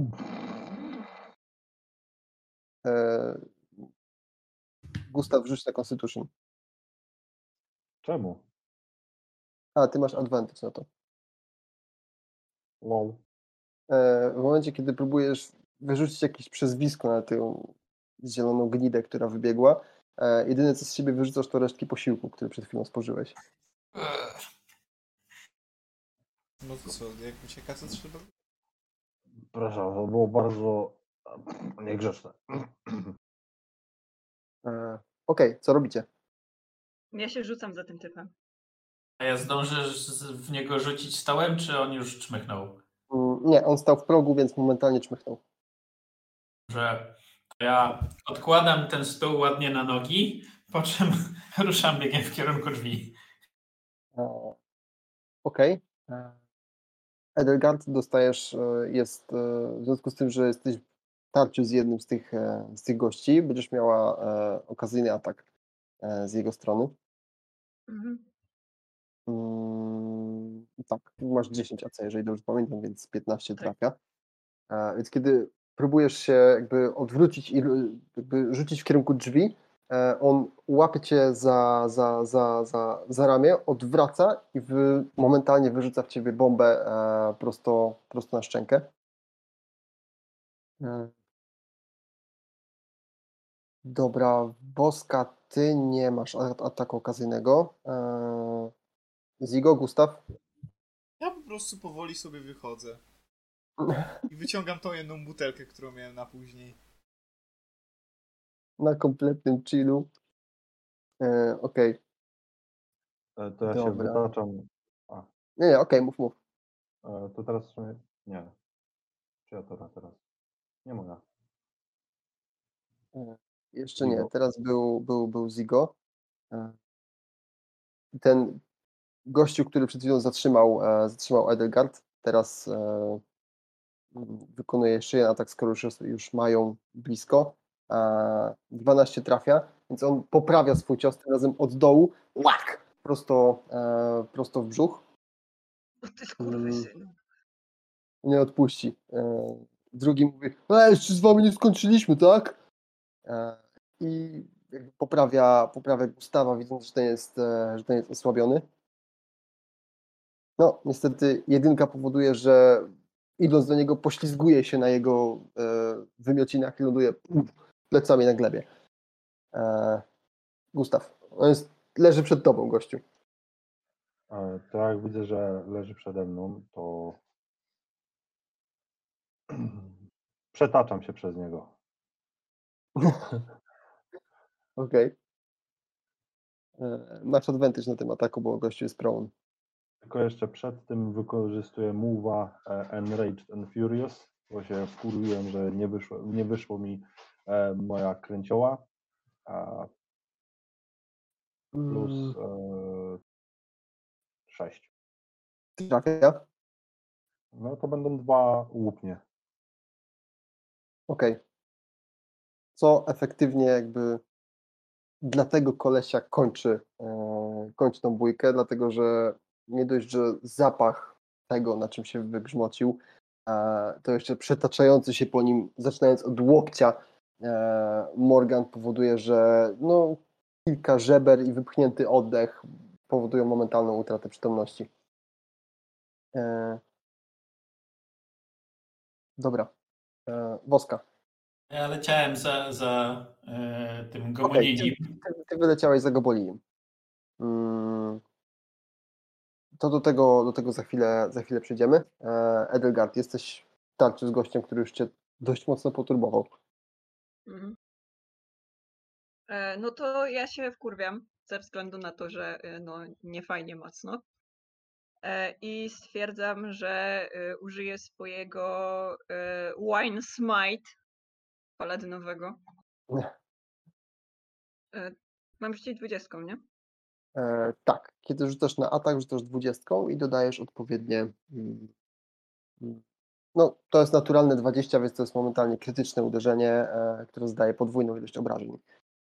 E, Gustaw, rzuć na Constitution. Czemu? A, ty masz advantage na to. Lol. E, w momencie, kiedy próbujesz wyrzucić jakieś przezwisko na tę zieloną gnidę, która wybiegła, e, jedyne co z siebie wyrzucasz to resztki posiłku, który przed chwilą spożyłeś. Ugh. No to co, jak ucieka, to trzeba... Przepraszam, to było bardzo e, niegrzeczne. E, Okej, co robicie? Ja się rzucam za tym typem. A ja zdążę z- w niego rzucić stołem, czy on już czmychnął? Mm, Nie, on stał w progu, więc momentalnie czmychnął. Że ja odkładam ten stół ładnie na nogi, po czym ruszam biegiem w kierunku drzwi. E, Okej. E, Edelgard dostajesz, e, jest e, w związku z tym, że jesteś w tarciu z jednym z tych, e, z tych gości, będziesz miała okazyjny atak z jego strony. Mhm. Mm, tak, masz 10 AC, jeżeli dobrze pamiętam, więc 15 Tak. trafia. Więc kiedy próbujesz się jakby odwrócić i jakby rzucić w kierunku drzwi, on łapie cię za, za, za, za, za ramię, odwraca i wy, momentalnie wyrzuca w ciebie bombę e, prosto, prosto na szczękę. E, Dobra, Boska, ty nie masz ataku okazyjnego. E, Zigo, Gustaw? Ja po prostu powoli sobie wychodzę. I wyciągam tą jedną butelkę, którą miałem na później. Na kompletnym chillu. E, okej. E, To ja się Dobra. wytaczam. Nie, nie, okej, mów, mów. E, To teraz w sumie... Nie. Czy ja to teraz? Nie mogę. Jeszcze nie, Zigo. teraz był, był, był Zigo. E, Ten gościu, który przed chwilą zatrzymał, e, zatrzymał Edelgard, teraz e, wykonuje jeszcze jeden atak, skoro już, już mają blisko. E, 12 trafia, więc on poprawia swój cios tym razem od dołu. Łak! Prosto, e, prosto w brzuch. O ty skurwysynu. nie odpuści. E, Drugi mówi, e, jeszcze z wami nie skończyliśmy, tak? E, I poprawia, poprawia Gustawa, widząc, że ten jest, e, że ten jest osłabiony. No, niestety jedynka powoduje, że idąc do niego poślizguje się na jego e, wymiocinach i ląduje puf, plecami na glebie. E, Gustaw, on jest leży przed tobą, gościu. E, To jak widzę, że leży przede mną, to przetaczam się przez niego. Okej. E, Masz advantage na tym ataku, bo gościu jest prone. Tylko jeszcze przed tym wykorzystuję move'a e, Enraged and Furious, bo się wkurwiłem, że nie wyszło, nie wyszło mi moja kręcioła. Plus Mm, e, 6. Trafia. No to będą dwa łupnie. Okej. Co efektywnie jakby dla tego kolesia kończy, e, kończy tą bójkę, dlatego że nie dość, że zapach tego, na czym się wygrzmocił, e, to jeszcze przetaczający się po nim, zaczynając od łokcia, e, Morgan powoduje, że no, kilka żeber i wypchnięty oddech powodują momentalną utratę przytomności. E, dobra. E, Woska. Ja leciałem za, za e, tym Okej, gomoninim. ty, ty, wyleciałeś za Gobolinem. Mm, to do tego, do tego za, chwilę, za chwilę przejdziemy. E, Edelgard, jesteś w tarczy z gościem, który już cię dość mocno poturbował. Mhm. E, No to ja się wkurwiam ze względu na to, że e, no, nie fajnie mocno. E, I stwierdzam, że e, użyję swojego Wine Smite paladynowego. Mam rzucić dwudziestką, nie? E, tak, kiedy rzucasz na atak, rzucasz dwudziestką i dodajesz odpowiednie. mm, mm, No, to jest naturalne 20, więc to jest momentalnie krytyczne uderzenie, e, które zdaje podwójną ilość obrażeń.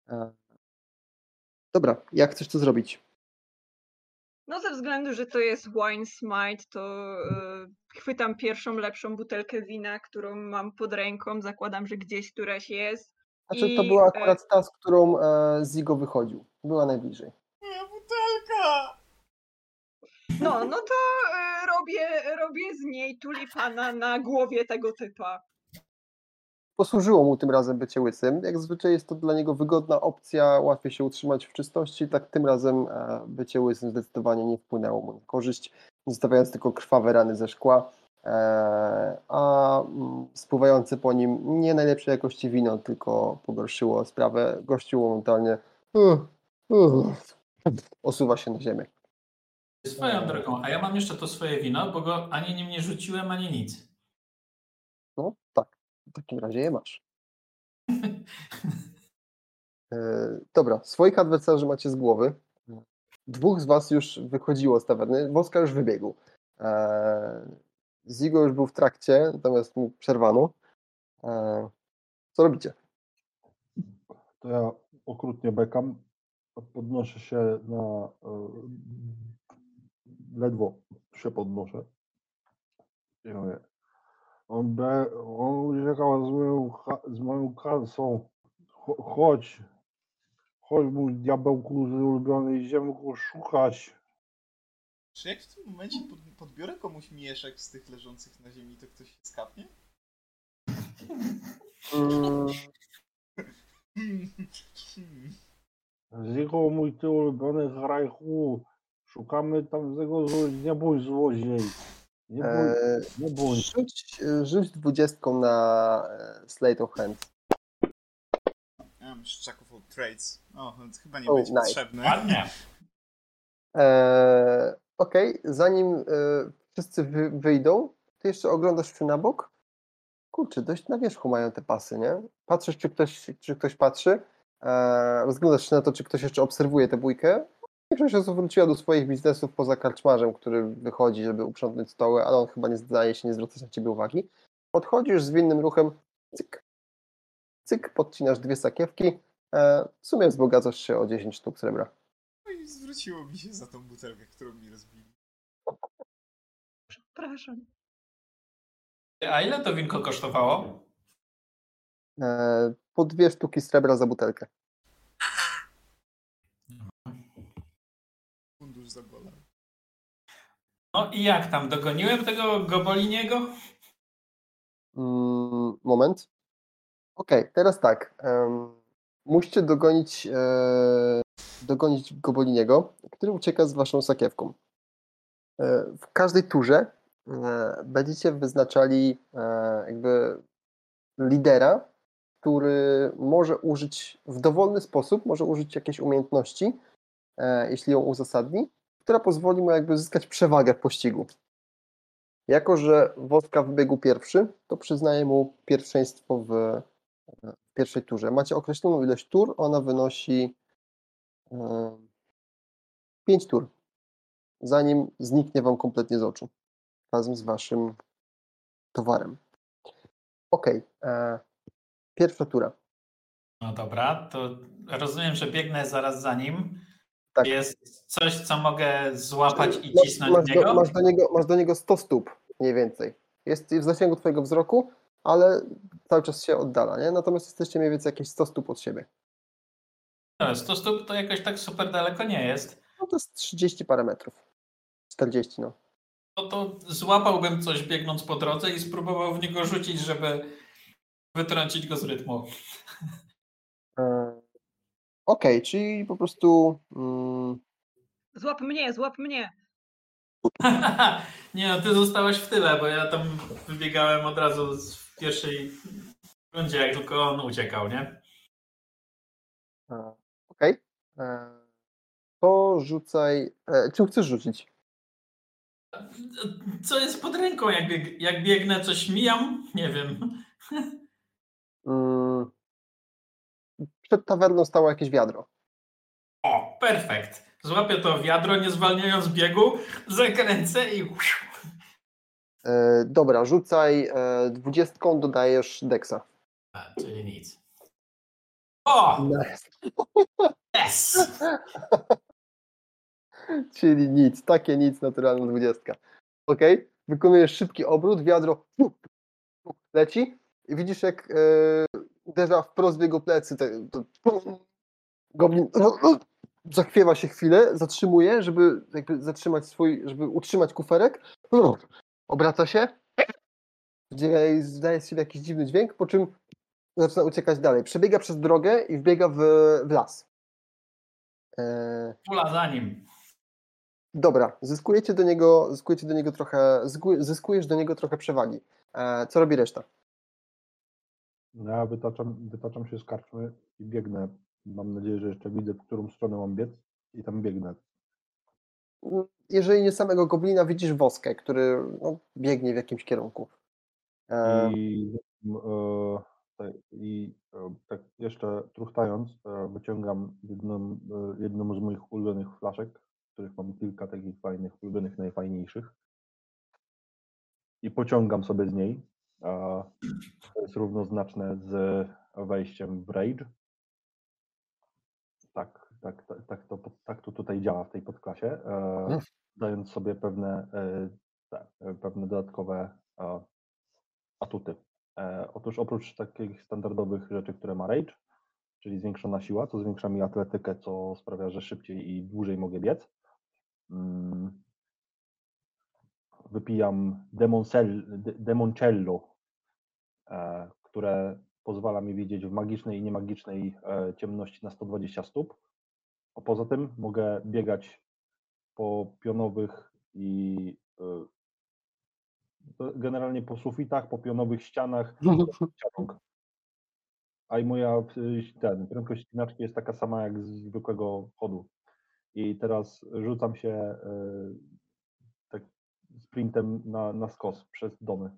E, dobra, jak chcesz to zrobić? No ze względu, że to jest Wine Smite, to e, chwytam pierwszą lepszą butelkę wina, którą mam pod ręką, zakładam, że gdzieś któraś jest. Znaczy, to I, była e, akurat ta, z którą e, Zigo wychodził. Była najbliżej. Moja butelka! No, no to e, robię, robię z niej tulipana na głowie tego typa. Posłużyło mu tym razem bycie łysym. Jak zwyczaj jest to dla niego wygodna opcja, łatwiej się utrzymać w czystości, tak tym razem e, bycie łysym zdecydowanie nie wpłynęło mu na korzyść, zostawiając tylko krwawe rany ze szkła, e, a mm, spływające po nim nie najlepszej jakości wino, tylko pogorszyło sprawę. Gościu momentalnie uh, osuwa się na ziemię. Swoją drogą, a ja mam jeszcze to swoje wino, bo go ani nim nie rzuciłem, ani nic. No tak, w takim razie je masz. E, Dobra, swoich adwersarzy macie z głowy. Dwóch z was już wychodziło z tawerny. Woska już wybiegł. E, Zigo już był w trakcie, natomiast mu przerwano. E, Co robicie? To ja okrutnie bekam, podnoszę się na. Ledwo się podnoszę. I mówię, on, be, on uciekał z moją, z moją kasą. Cho- Chodź. Chodź mój diabełku ulubiony, idziemy go szukać. Czy jak w tym momencie pod, podbiorę komuś mieszek z tych leżących na ziemi, to ktoś się skapnie? Mm, Hmm. Zicho, mój ty ulubiony Hrajchu. Szukamy tam tego złodzieja. Nie bądź złodziej. Nie bądź, e, nie bądź. Rzuć, rzuć dwudziestką na e, Slate of Hands. Ja mam of all trades. O, to chyba nie Oh, będzie nice. potrzebne. Ładnie. Eee, Okej, zanim e, wszyscy wy, wyjdą, ty jeszcze oglądasz się na bok. Kurczę, dość na wierzchu mają te pasy, nie? Patrzysz, czy ktoś, czy ktoś patrzy. Eee, rozglądasz się na to, czy ktoś jeszcze obserwuje tę bójkę. Większość osób wróciła do swoich biznesów poza karczmarzem, który wychodzi, żeby uprzątnąć stoły, ale on chyba nie zdaje się nie zwracać na ciebie uwagi. Podchodzisz zwinnym ruchem, cyk, cyk, podcinasz dwie sakiewki. Eee, w sumie wzbogacasz się o 10 sztuk srebra. No i zwróciło mi się za tą butelkę, którą mi rozbili. Przepraszam. A ile to winko kosztowało? Eee, po dwie sztuki srebra za butelkę. Zabolał. No i jak tam? Dogoniłem tego goboliniego? Mm, moment. Okej, teraz tak. em, musicie dogonić, e, dogonić Goboliniego, który ucieka z waszą sakiewką. E, w każdej turze e, będziecie wyznaczali e, jakby lidera, który może użyć w dowolny sposób, może użyć jakiejś umiejętności, e, jeśli ją uzasadni, która pozwoli mu jakby zyskać przewagę w pościgu. Jako, że Wodka wybiegł pierwszy, to przyznaję mu pierwszeństwo w, w pierwszej turze. Macie określoną ilość tur, ona wynosi 5 tur, zanim zniknie wam kompletnie z oczu, razem z waszym towarem. Ok, e, pierwsza tura. No dobra, to rozumiem, że biegnę zaraz za nim. Tak. Jest coś, co mogę złapać i Masz- cisnąć masz, niego? do, masz, do niego, masz do niego 100 stóp mniej więcej. Jest w zasięgu twojego wzroku, ale cały czas się oddala, nie? Natomiast jesteście mniej więcej jakieś 100 stóp od siebie. No, 100 stóp to jakoś tak super daleko nie jest. No to jest 30 parę metrów. 40, no. No to złapałbym coś biegnąc po drodze i spróbował w niego rzucić, żeby wytrącić go z rytmu. Okej, czyli po prostu mm, Złap mnie, złap mnie. nie no, ty zostałeś w tyle, bo ja tam wybiegałem od razu z- w pierwszej rundzie, jak tylko on uciekał, nie? e, okej. E, To rzucaj. E, czym chcesz rzucić? Co jest pod ręką, jak, bieg, jak biegnę, coś mijam? Nie wiem. Mm, przed tawerną stało jakieś wiadro. O, perfekt. Złapię to wiadro, nie zwalniając biegu, zakręcę i... E, dobra, rzucaj e, dwudziestką, dodajesz deksa. A, czyli nic. O, Nice. yes! Czyli nic, takie nic, naturalna dwudziestka. Ok, wykonujesz szybki obrót, wiadro leci i widzisz jak e, uderza wprost w jego plecy. Te, to, goblin zachwiewa się chwilę, zatrzymuje, żeby jakby zatrzymać swój, żeby utrzymać kuferek, obraca się, zdaje, siebie jakiś dziwny dźwięk, po czym zaczyna uciekać dalej. Przebiega przez drogę i wbiega w, w las. E, Pula za nim. Dobra, zyskujecie do niego, zyskujecie do niego trochę, zysku- zyskujesz do niego trochę przewagi. E, co robi reszta? No ja wytaczam, wytaczam się z karczmy i biegnę. Mam nadzieję, że jeszcze widzę, w którą stronę mam biec i tam biegnę. Jeżeli nie samego goblina, widzisz woskę, który no, biegnie w jakimś kierunku. E, I, e, tak, i e, tak jeszcze truchtając, e, wyciągam jedną, e, jedną z moich ulubionych flaszek, których mam kilka takich fajnych, ulubionych, najfajniejszych. I pociągam sobie z niej. To jest równoznaczne z wejściem w Rage. Tak, tak, tak, tak, to, tak to tutaj działa w tej podklasie, e, dając sobie pewne, e, pewne dodatkowe e, atuty. Otóż oprócz takich standardowych rzeczy, które ma Rage, czyli zwiększona siła, co zwiększa mi atletykę, co sprawia, że szybciej i dłużej mogę biec. Wypijam Demoncello, e, które pozwala mi widzieć w magicznej i niemagicznej e, ciemności na 120 stóp. A poza tym mogę biegać po pionowych i e, to generalnie po sufitach, po pionowych ścianach. A i moja ten, prędkość spinaczki jest taka sama jak z zwykłego chodu. I teraz rzucam się sprintem na, na skos przez domy.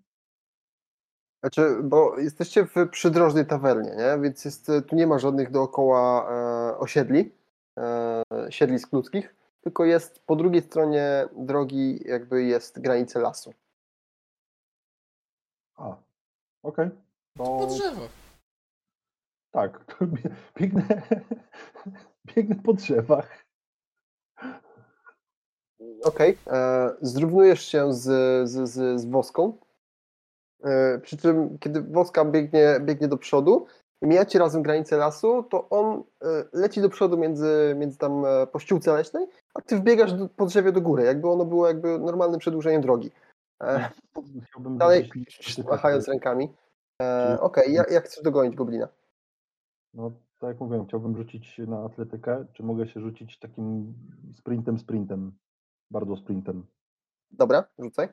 Znaczy, bo jesteście w przydrożnej tawernie, nie? więc jest, tu nie ma żadnych dookoła e, osiedli, e, siedlisk ludzkich, tylko jest po drugiej stronie drogi jakby jest granica lasu. A, okej. Po To drzewach. tak, to bie- biegnę, biegnę po drzewach. Okej, e, zrównujesz się z, z, z, z Woską, e, przy czym kiedy Woska biegnie, biegnie do przodu i mijacie razem granicę lasu, to on e, leci do przodu między, między tam e, po ściółce leśnej, a ty wbiegasz do, po drzewie do góry, jakby ono było jakby normalnym przedłużeniem drogi. E, Chciałbym dalej machając rękami. E, Okej, jak, jak chcesz dogonić goblina? No, tak jak mówiłem, chciałbym rzucić na atletykę. Czy mogę się rzucić takim sprintem, sprintem? Bardzo sprintem. Dobra, rzucaj.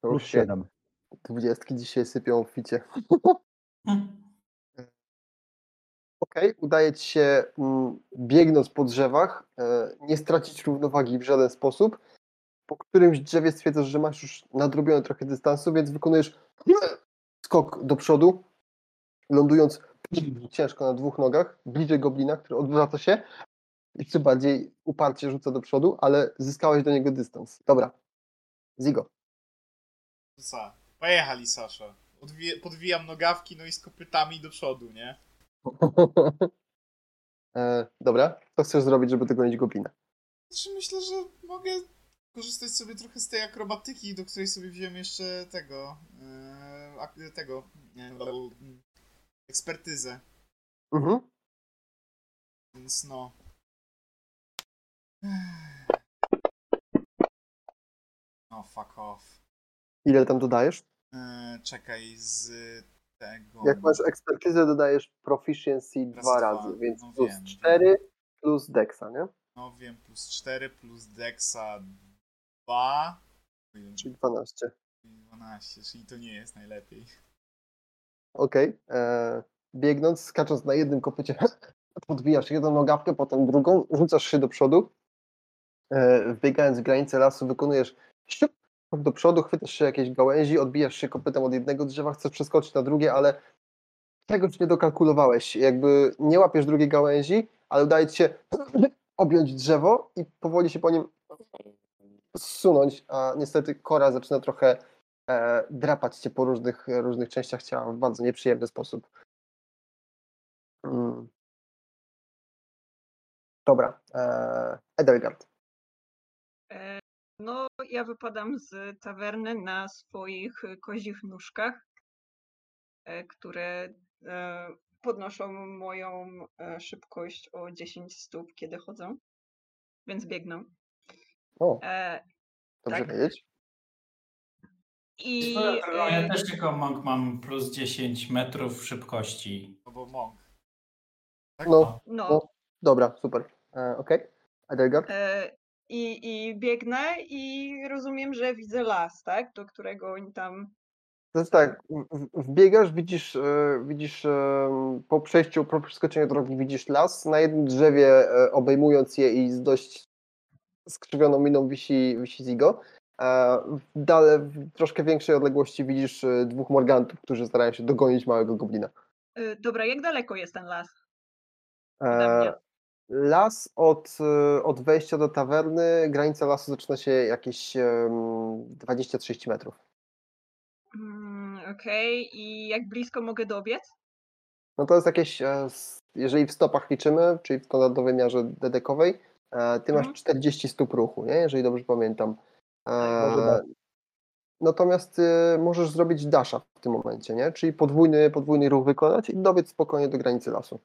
Plus już się 7. dwudziestki dzisiaj sypią w ficie. Hm. Okej, udaje ci się mm, biegnąc po drzewach, e, nie stracić równowagi w żaden sposób. Po którymś drzewie stwierdzasz, że masz już nadrobione trochę dystansu, więc wykonujesz skok do przodu, lądując ciężko na dwóch nogach, bliżej goblina, który odwraca się, jeszcze bardziej uparcie rzuca do przodu, ale zyskałeś do niego dystans. Dobra. Zigo. Co? Pojechali, Sasza. Odwi- podwijam nogawki, no i z kopytami do przodu, nie? e, dobra. Co chcesz zrobić, żeby dogonić goblina? Znaczy myślę, że mogę korzystać sobie trochę z tej akrobatyki, do której sobie wziąłem jeszcze tego, ak- tego, nie, no, ekspertyzę, Mhm. więc no. No, fuck off. Ile tam dodajesz? E, czekaj, z tego... Jak masz ekspertyzę, dodajesz proficiency Raz dwa dwa, razy, więc no plus wiem, 4 plus dexa, nie? No wiem, plus 4, plus dexa 2, Czyli 12. 12, czyli to nie jest najlepiej. Okej. e, Biegnąc, skacząc na jednym kopycie, podwijasz jedną nogawkę, potem drugą, rzucasz się do przodu. E, Wbiegając w granicę lasu, wykonujesz siup, do przodu, chwytasz się jakiejś gałęzi, odbijasz się kopytem od jednego drzewa, chcesz przeskoczyć na drugie, ale czegoś nie dokalkulowałeś. Jakby nie łapiesz drugiej gałęzi, ale udaje ci się objąć drzewo i powoli się po nim zsunąć, a niestety kora zaczyna trochę e, drapać cię po różnych, różnych częściach ciała w bardzo nieprzyjemny sposób. Mm. Dobra. E, Edelgard. No, ja wypadam z tawerny na swoich kozich nóżkach, e, które e, podnoszą moją e, szybkość o 10 stóp, kiedy chodzą, więc biegną. O, E, dobrze tak. wiedzieć. I drogą, Ja też jako monk mam plus 10 metrów szybkości. No bo mąk. No, no, no. dobra, super. E, Okej. Edelgard. e, i, i biegnę i rozumiem, że widzę las, tak? Do którego oni tam. To jest tak, wbiegasz, widzisz, e, widzisz e, po przejściu, po przeskoczeniu drogi widzisz las. Na jednym drzewie, e, obejmując je i z dość skrzywioną miną wisi, wisi Zigo. A w troszkę większej odległości widzisz dwóch morgantów, którzy starają się dogonić małego goblina. Dobra, jak daleko jest ten las? Ode mnie. Las od, e, od wejścia do tawerny, granica lasu zaczyna się jakieś em, 20-30 metrów. Mm, Okej, i jak blisko mogę dobiec? No to jest jakieś, e, jeżeli w stopach liczymy, czyli w standardowej miarze dedekowej, e, ty masz Mhm. 40 stóp ruchu, nie? jeżeli dobrze pamiętam. E, Może tak. Natomiast e, możesz zrobić dasha w tym momencie, nie? czyli podwójny, podwójny ruch wykonać i dobiec spokojnie do granicy lasu.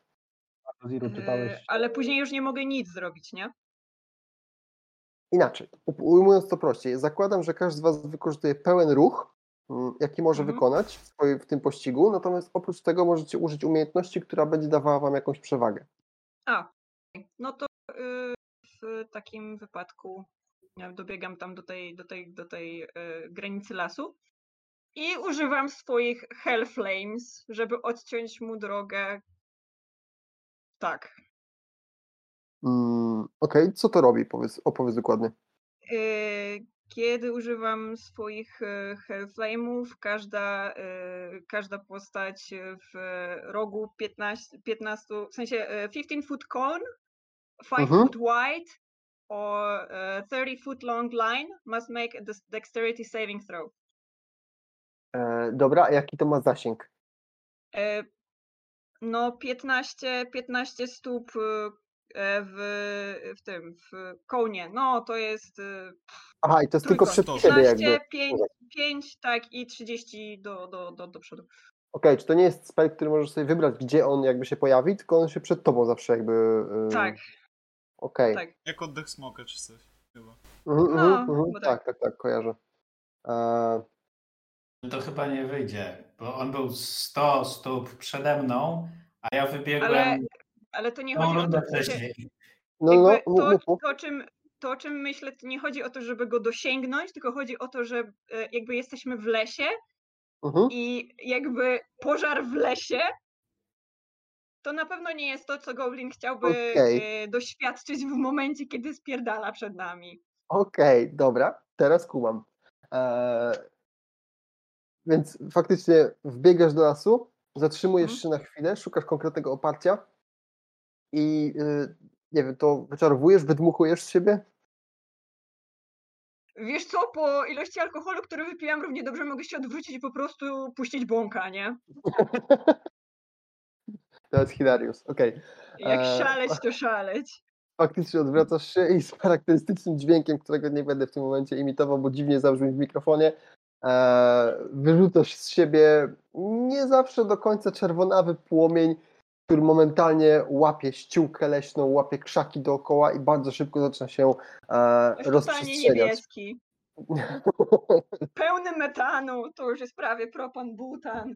Zero, E, czytałeś? Ale później już nie mogę nic zrobić, nie? Inaczej, ujmując to prościej, zakładam, że każdy z Was wykorzystuje pełen ruch, mm, jaki może Mhm. wykonać w, tym pościgu, natomiast oprócz tego możecie użyć umiejętności, która będzie dawała Wam jakąś przewagę. A, no to y, w takim wypadku ja dobiegam tam do tej, do tej, do tej y, granicy lasu i używam swoich Hell Flames, żeby odciąć mu drogę. Tak. Mm, Okej, co to robi? Powiedz, opowiedz dokładnie. Y, Kiedy używam swoich y, Hellflame'ów, każda, y, każda postać w rogu 15, 15 w sensie y, 15 foot cone, 5 Mhm. foot wide or y, 30 foot long line must make a dex- dexterity saving throw. E, dobra, a jaki to ma zasięg? No 15, 15 stóp y, e, w, w tym, w kołnie. No to jest y, Aha, i to jest tylko przed to. ciebie 15, jakby. 5, 5, tak i 30 do, do, do, do przodu. Okej, czy to nie jest spell, który możesz sobie wybrać, gdzie on jakby się pojawi, tylko on się przed tobą zawsze jakby... y, Tak, Okej. tak. Jak oddech smoka czy coś. Chyba. Mhm, No, mhm, mhm. Tak, tak. tak, tak, kojarzę. E, To chyba nie wyjdzie, bo on był 100 stóp przede mną, a ja wybiegłem Ale, ale to nie chodzi o to, że wcześniej. No, no, to, to, o czym, to, o czym myślę, to nie chodzi o to, żeby go dosięgnąć, tylko chodzi o to, że e, jakby jesteśmy w lesie Mhm. i jakby pożar w lesie to na pewno nie jest to, co Goblin chciałby Okej. e, doświadczyć w momencie, kiedy spierdala przed nami. Okej, dobra, teraz kumam. Eee, więc faktycznie wbiegasz do lasu, zatrzymujesz Mhm. się na chwilę, szukasz konkretnego oparcia i y, nie wiem, to wyczarowujesz, wydmuchujesz z siebie? Wiesz co, po ilości alkoholu, który wypiłam, równie dobrze mogę się odwrócić i po prostu puścić bąka, nie? To jest Hilarius, okej. Jak Eee, szaleć, to szaleć. Faktycznie odwracasz się i z charakterystycznym dźwiękiem, którego nie będę w tym momencie imitował, bo dziwnie zabrzmi w mikrofonie, wyrzucasz z siebie nie zawsze do końca czerwonawy płomień, który momentalnie łapie ściółkę leśną, łapie krzaki dookoła i bardzo szybko zaczyna się e, Jest rozprzestrzeniać. niebieski. Pełny metanu, to już jest prawie propan butan.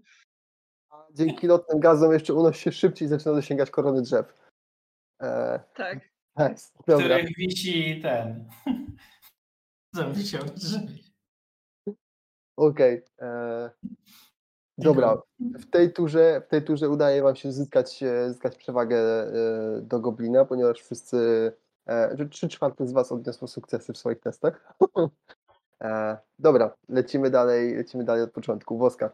A Dzięki lotnym gazom jeszcze unosi się szybciej i zaczyna dosięgać korony drzew. E, Tak. nice. w których wisi ten. Co wisiał drzew. Okej. e, Dobra. W tej, turze, w tej turze udaje wam się zyskać, e, zyskać przewagę e, do Goblina, ponieważ wszyscy, że trzy czwarte z was odniosło sukcesy w swoich testach. Dobra, lecimy dalej, lecimy dalej od początku. Woska.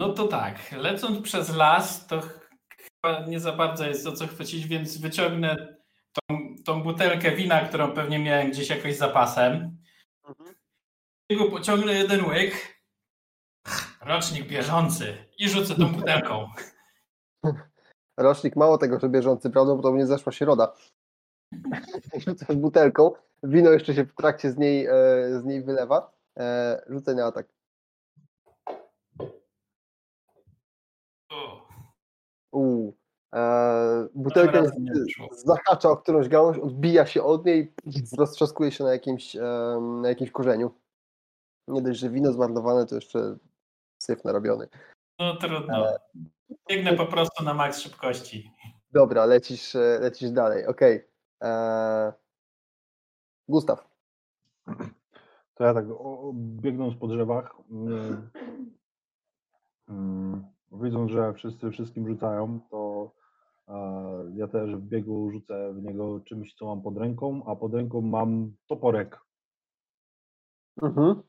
No to tak, lecąc przez las, to ch- chyba nie za bardzo jest o co chwycić, więc wyciągnę tą, tą butelkę wina, którą pewnie miałem gdzieś jakoś zapasem. Jego pociągnę jeden łyk. Rocznik bieżący i rzucę tą butelką. Rocznik mało tego, że bieżący, prawdopodobnie zeszła środa. Rzucasz butelką, wino jeszcze się w trakcie z niej, e, z niej wylewa. E, Rzucaj na atak. Uu. E, butelka zahacza o którąś gałąź, odbija się od niej i roztrzaskuje się na jakimś, na jakimś korzeniu. Nie dość, że wino zmarnowane, to jeszcze syf narobiony. No trudno. Biegnę po prostu na maks szybkości. Dobra, lecisz, e, lecisz dalej, okej. E, Gustaw. To ja tak o, o, biegnąc po drzewach, mm, mm, widząc, że wszyscy wszystkim rzucają, to e, ja też w biegu rzucę w niego czymś, co mam pod ręką, a pod ręką mam toporek. Mhm.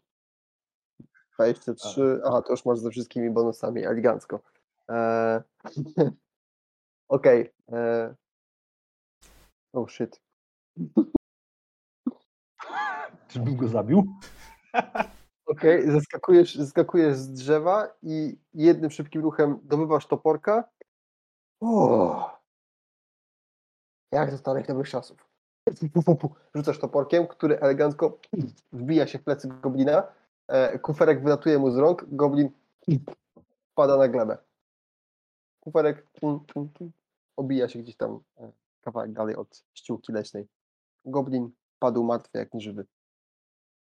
23. Aha, to już masz ze wszystkimi bonusami, elegancko. E, Okej. e, Oh shit. Czyżbym go zabił? Okej, zeskakujesz, zeskakujesz z drzewa i jednym szybkim ruchem dobywasz toporka. O! Jak starych dobrych czasów. Rzucasz toporkiem, który elegancko wbija się w plecy goblina. E, kuferek wylatuje mu z rąk, goblin pada na glebę. Kuferek obija się gdzieś tam e, kawałek dalej od ściółki leśnej. Goblin padł martwy jak nieżywy.